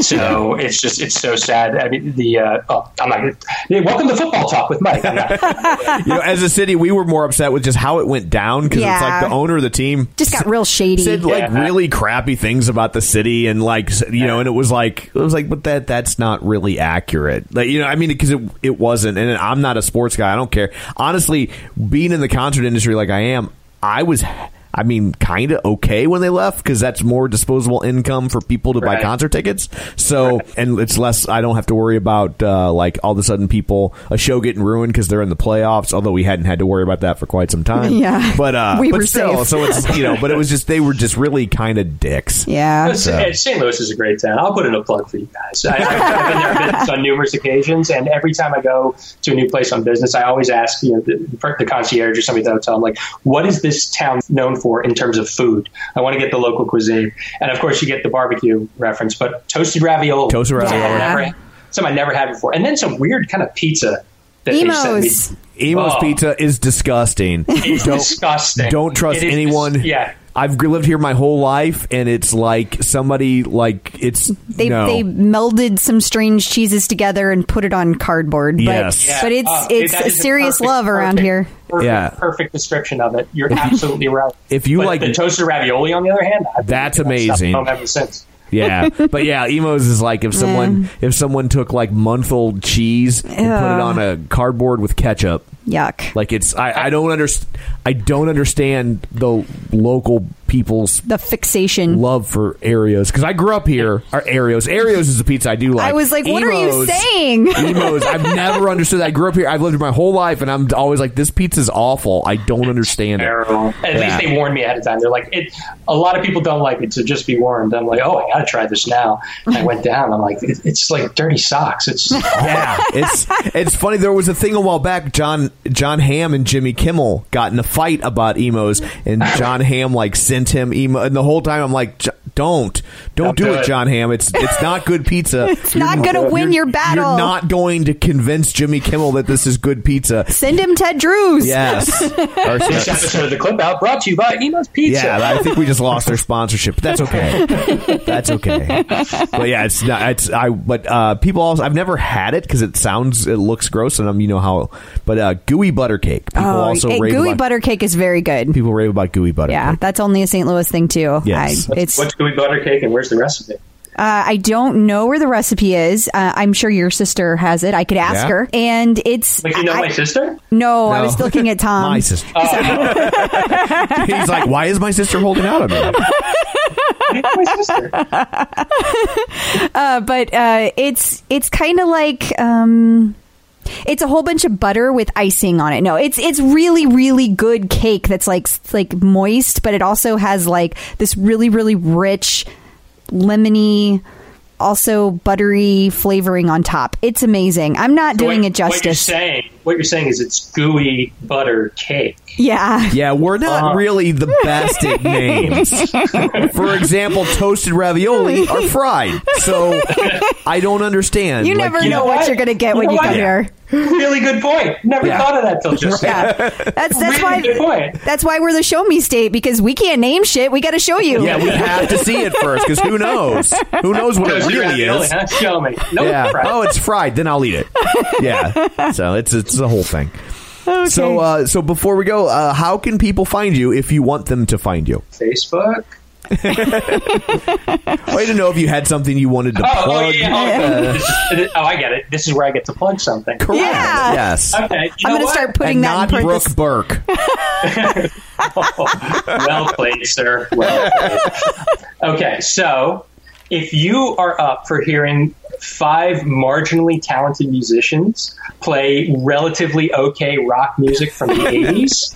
So it's just it's so sad. I mean, the uh, oh, I'm not. Gonna, yeah, welcome to football talk with Mike. You know, as a city, we were more upset with just how it went down because it's like the owner of the team Just got real shady. said like Yeah. really crappy things about the city and like you know and it was like it was like but that that's not really accurate like you know i mean because it, it wasn't and i'm not a sports guy i don't care honestly being in the concert industry like i am i was I mean, kind of okay when they left because that's more disposable income for people to buy concert tickets. So, and it's less. I don't have to worry about uh, like all of a sudden people a show getting ruined because they're in the playoffs. Although we hadn't had to worry about that for quite some time. Yeah. but uh, We but were still, safe. so it's you know, but it was just they were just really kind of dicks. yeah. St. St. Louis is a great town. I'll put in a plug for you guys. I, I've been there on numerous occasions, and every time I go to a new place on business, I always ask you know the, the concierge or somebody at the hotel, I'm like, "What is this town known for in terms of food?" I want to get the local cuisine, and of course, you get the barbecue reference, but toasted ravioli, Toasted ravioli. Something I Yeah. never, something I never had before, and then some weird kind of pizza. That they sent me. Imo's. Imo's Oh. pizza is disgusting. It's disgusting. Don't trust It is anyone. dis- yeah. I've lived here my whole life, and it's like somebody like it's They no. they melded some strange cheeses together and put it on cardboard. But, Yes. Yeah. but it's Oh, it's a is serious perfect- love around perfect- here. Perfect, Yeah. perfect description of it. You're absolutely right. if you But like- the toasted ravioli, on the other hand, I've That's eating that amazing. ever since. yeah, but yeah, Imo's is like if someone if someone took like month old cheese and put it on a cardboard with ketchup. Yuck. Like it's I, I don't understand I don't understand the local people's The fixation. love for Areos because I grew up here. Are Areos, Areos is a pizza I do like. I was like, what are you saying? Imo's. I've never understood. that. I grew up here. I've lived here my whole life, and I'm always like, this pizza's awful. I don't understand it. At Yeah. least they warned me ahead of time. They're like, it. A lot of people don't like it, so just be warned. I'm like, oh, I gotta try this now. And I went down. I'm like, it, it's like dirty socks. It's Yeah, it's it's funny. There was a thing a while back. Jon Jon Hamm and Jimmy Kimmel got in a fight about Imo's, and Jon Hamm like sent him emo, and the whole time I'm like, "J- Don't don't, Don't do, do it, it. Jon Hamm. It's it's not good pizza. it's not gonna win your battle. You're not going to convince Jimmy Kimmel that this is good pizza. Send him Ted Drewes. Yes. Or- This episode of the Clip Out brought to you by Imo's Pizza. yeah, I think we just lost their sponsorship. But that's okay. That's okay. But yeah, it's not. It's I. But uh, people also. I've never had it because it sounds. It looks gross, and um, you know how. But uh, gooey butter cake. People Oh, also rave gooey about, butter cake is very good. People rave about gooey butter. Yeah, cake. that's only a St. Louis thing too. Yes. I, it's What's gooey butter cake and where's the recipe? Uh, I don't know where the recipe is. Uh, I'm sure your sister has it. I could ask Yeah? her. And it's Like you know I- my sister? no, I was looking at Tom. My sister. He's like, why is my sister holding out on me? My sister. Uh, but uh, it's it's kind of like um, it's a whole bunch of butter with icing on it. No, it's it's really really good cake that's like like moist, but it also has like this really really rich lemony. Also buttery flavoring on top. It's amazing. I'm not doing what, it justice. What you're saying, what you're saying is it's gooey butter cake. yeah. Yeah, we're not Uh-huh. really the best at names. For example, toasted ravioli are fried. So I don't understand. You Like, never you know know what what? you're going to get You when know you what? come here. Really good point. Never Yeah. thought of that till just now. Yeah, that's that's really why good point. that's why we're the show me state because we can't name shit. We got to show you. Yeah, we have to see it first because who knows? Who knows what it really is? huh? Show me. No, Yeah. fried. Oh, it's fried. Then I'll eat it. Yeah. So it's it's the whole thing. Okay. So uh, so before we go, uh, how can people find you if you want them to find you? Facebook. I didn't know if you had something you wanted to Oh, oh, plug. yeah. Oh, uh, this is- oh, I get it. This is where I get to plug something. Correct. Yeah. Yes. Okay. You I'm going to start putting and that not in Brooke purpose. Burke. well played, sir. Well played. Okay, so if you are up for hearing five marginally talented musicians play relatively okay rock music from the 80s,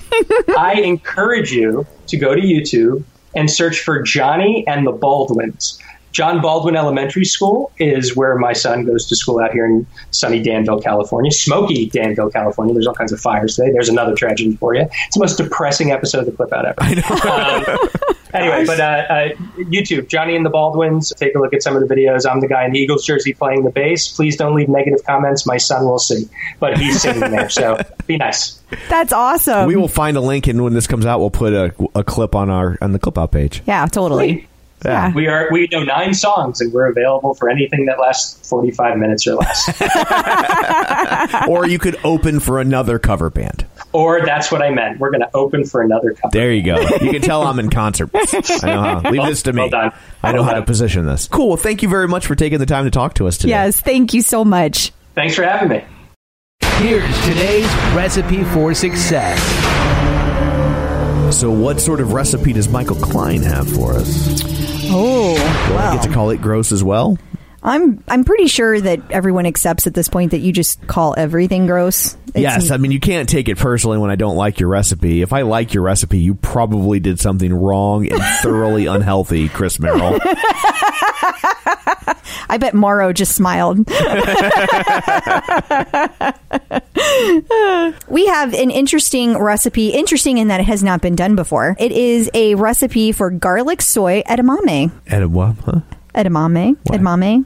I encourage you to go to YouTube and search for Johnny and the Baldwins. John Baldwin Elementary School is where my son goes to school out here in sunny Danville, California. Smoky Danville, California. There's all kinds of fires today. There's another tragedy for you. It's the most depressing episode of the Clip Out ever. Um, anyway, but uh, uh, YouTube, Johnny and the Baldwins. Take a look at some of the videos. I'm the guy in the Eagles jersey playing the bass. Please don't leave negative comments. My son will see, but he's singing there, so be nice. That's awesome. We will find a link, and when this comes out, we'll put a, a clip on our on the clip out page. yeah, totally. Yeah. We are we know nine songs, and we're available for anything that lasts 45 minutes or less. or you could open for another cover band. or that's what I meant. We're going to open for another cover. There you go. You can tell I'm in concert. I know how. Leave this to me. Well done. I know Well how to position this. Cool. Well, thank you very much for taking the time to talk to us today. Yes, thank you so much. Thanks for having me. Here's today's recipe for success. So, what sort of recipe does Michael Kline have for us? Oh, Do I get to call it gross as well? I'm I'm pretty sure that everyone accepts at this point that you just call everything gross. It's- yes. I mean, you can't take it personally when I don't like your recipe. If I like your recipe, you probably did something wrong and thoroughly unhealthy, Chris Merrill. I bet Morrow just smiled. we have an interesting recipe, interesting in that it has not been done before. It is a recipe for garlic soy edamame. and what? Huh? Edamame. What? Edamame.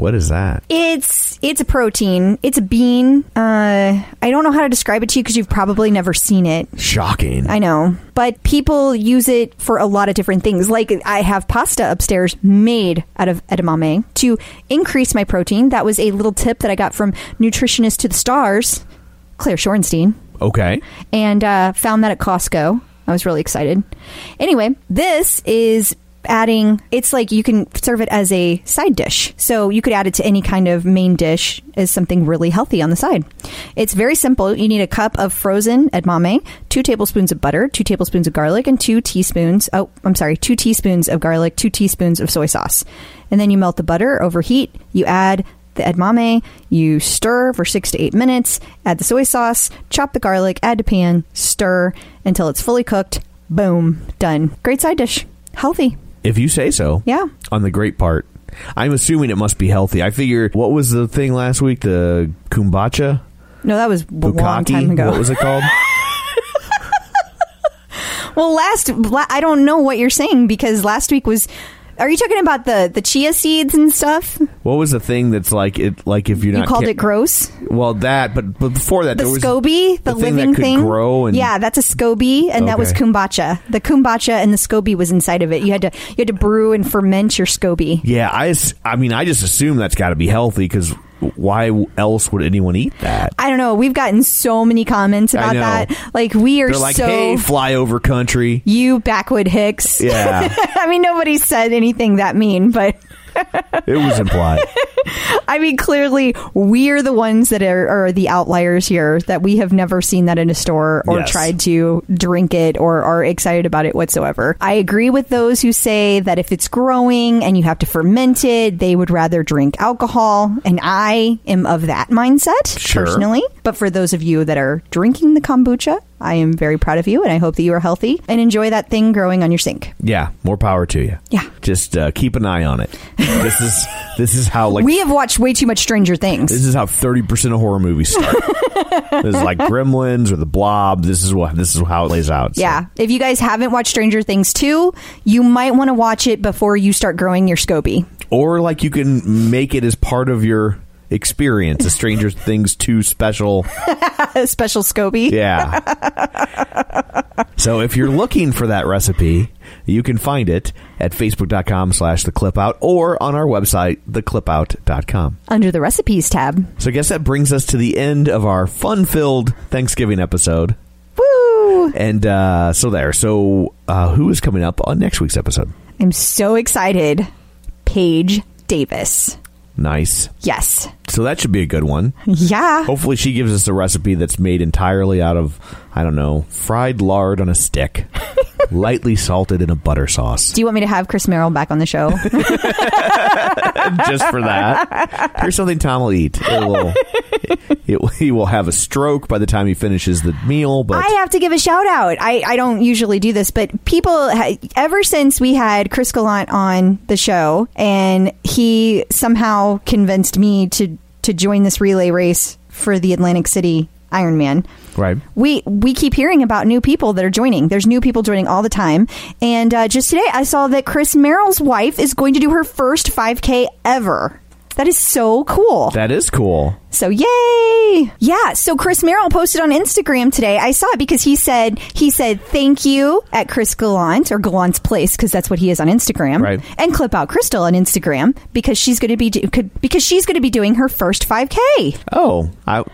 What is that? It's it's a protein. It's a bean. Uh, I don't know how to describe it to you because you've probably never seen it. Shocking. I know, but people use it for a lot of different things. Like I have pasta upstairs made out of edamame to increase my protein. That was a little tip that I got from nutritionist to the stars, Claire Shorenstein, okay. and uh, found that at Costco. I was really excited. Anyway, this is adding it's like you can serve it as a side dish so you could add it to any kind of main dish as something really healthy on the side it's very simple you need a cup of frozen edamame two tablespoons of butter two tablespoons of garlic and two teaspoons oh i'm sorry two teaspoons of garlic two teaspoons of soy sauce and then you melt the butter over heat you add the edamame, you stir for six to eight minutes, add the soy sauce, chop the garlic, add to pan, stir until it's fully cooked. Boom, done. Great side dish. Healthy. If you say so. Yeah. On the great part. I'm assuming it must be healthy. I figure, what was the thing last week? The kombucha? No, that was a long time ago. What was it called? well, last la- I don't know what you're saying because last week was Are you talking about the the chia seeds and stuff? What was the thing that's like it? Like if you're You not called ca- it gross. Well, that, but but before that, The there was SCOBY, the, the thing that living thing. grow and- yeah, that's a SCOBY, and that was Okay. kombucha. The kombucha and the SCOBY was inside of it. You had to you had to brew and ferment your SCOBY. Yeah, I, I mean, I just assume that's got to be healthy because why else would anyone eat that? I don't know. We've gotten so many comments about that. Like we are They're like, so hey, flyover country. you backwood hicks. Yeah, I mean, nobody said anything that mean, but it was implied. I mean, clearly we're the ones that are, are the outliers here. That we have never seen that in a store or Yes. tried to drink it or are excited about it whatsoever. I agree with those who say that if it's growing and you have to ferment it, they would rather drink alcohol, and I am of that mindset Sure. personally. But for those of you that are drinking the kombucha, I am very proud of you, and I hope that you are healthy and enjoy that thing growing on your sink. Yeah, more power to you. Yeah. just uh, keep an eye on it. This is this is how like we have watched way too much Stranger Things. this is how thirty percent of horror movies start. this is like Gremlins or The Blob. This is what this is how it lays out. So, Yeah. If you guys haven't watched Stranger Things 2, you might want to watch it before you start growing your SCOBY. or like you can make it as part of your experience. A Stranger Things two special. Special SCOBY. Yeah. so if you're looking for that recipe, you can find it at facebook.com slash the clip out or on our website, theclipout.com. Under the recipes tab. So I guess that brings us to the end of our fun filled Thanksgiving episode. Woo! And uh, so there. So uh, who is coming up on next week's episode? I'm so excited. Paige Davis. Nice. Yes. So that should be a good one. Yeah. Hopefully, she gives us a recipe that's made entirely out of, I don't know, fried lard on a stick, lightly salted in a butter sauce. Do you want me to have Chris Merrill back on the show? Just for that. Here's something Tom will eat. It will, it, he will have a stroke by the time he finishes the meal, but I have to give a shout out. I, I don't usually do this, but people, ever since we had Chris Gallant on the show and he somehow convinced me to, to join this relay race for the Atlantic City Ironman. Right. we we keep hearing about new people that are joining. There's new people joining all the time. And uh, just today, I saw that Chris Merrill's wife is going to do her first 5K ever. That is so cool. That is cool. So yay! Yeah. So Chris Merrill posted on Instagram today. I saw it because he said he said thank you at Chris Gallant or Gallant's Place because that's what he is on Instagram. Right. And clip out Crystal on Instagram because she's going to be do- could, because she's going to be doing her first 5K. Oh, I,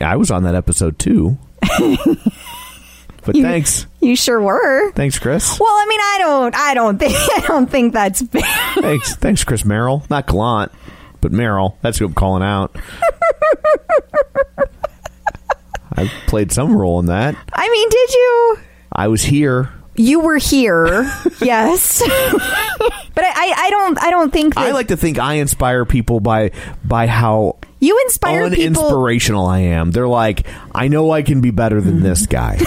I was on that episode too. but You- thanks. You sure were. Thanks, Chris. Well, I mean, I don't, I don't think, I don't think that's bad. Thanks, thanks, Chris Merrill. Not Gallant, but Merrill. That's who I'm calling out. I played some role in that. I mean, did you? I was here. You were here, yes, but I, I, I don't, I don't think that I like to think I inspire people by by how you inspire people. uninspirational I am. They're like, I know I can be better than this guy.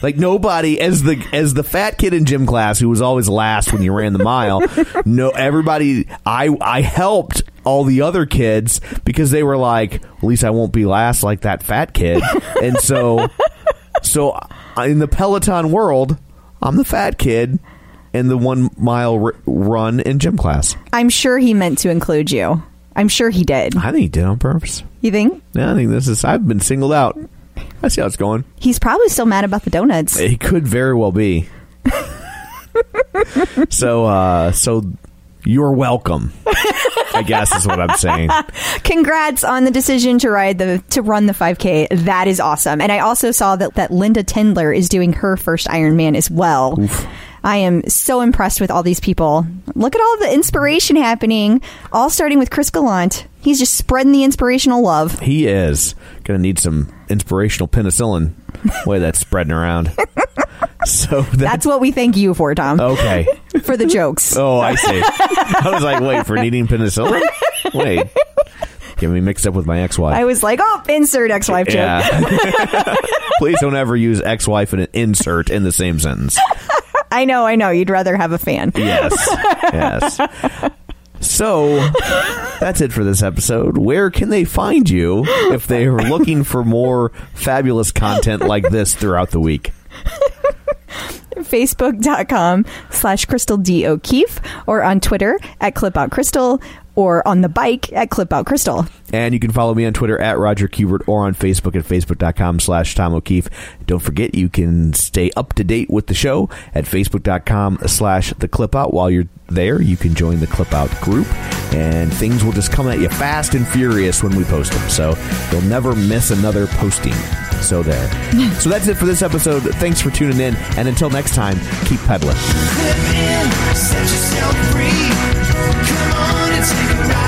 like nobody, as the as the fat kid in gym class who was always last when you ran the mile. no, everybody. I I helped all the other kids because they were like, at least I won't be last like that fat kid, and so so in the Peloton world, I'm the fat kid. In the one mile r- run in gym class, I'm sure he meant to include you. I'm sure he did. I think he did on purpose. You think? Yeah, I think this is. I've been singled out. I see how it's going. He's probably still mad about the donuts. It could very well be. so, uh, so you're welcome. I guess is what I'm saying. Congrats on the decision to ride the to run the 5K. That is awesome. And I also saw that that Linda Tendler is doing her first Ironman as well. I am so impressed with all these people. Look at all the inspiration happening, all starting with Chris Gallant. He's just spreading the inspirational love. He is gonna need some inspirational penicillin. Way that's spreading around. So that's, That's what we thank you for, Tom, okay. for the jokes. Oh, I see. I was like, wait for needing penicillin. Wait, get me mixed up with my ex-wife. I was like, oh, insert ex-wife joke. yeah. Please don't ever use ex-wife and an insert in the same sentence. I know, I know. You'd rather have a fan. Yes. Yes. So that's it for this episode. Where can they find you if they are looking for more fabulous content like this throughout the week? facebook.com slash Crystal D. O'Keefe, or on Twitter at Clip Out Crystal, or on the bike at Clip Out Crystal. And you can follow me on Twitter at Roger Kubert or on Facebook at facebook.com slash Tom O'Keefe. Don't forget you can stay up to date with the show at facebook.com slash the clip out. While you're there, you can join the clip out group and things will just come at you fast and furious when we post them. So you'll never miss another posting. So there. so that's it for this episode. Thanks for tuning in. And until next time, keep peddling. Clip in,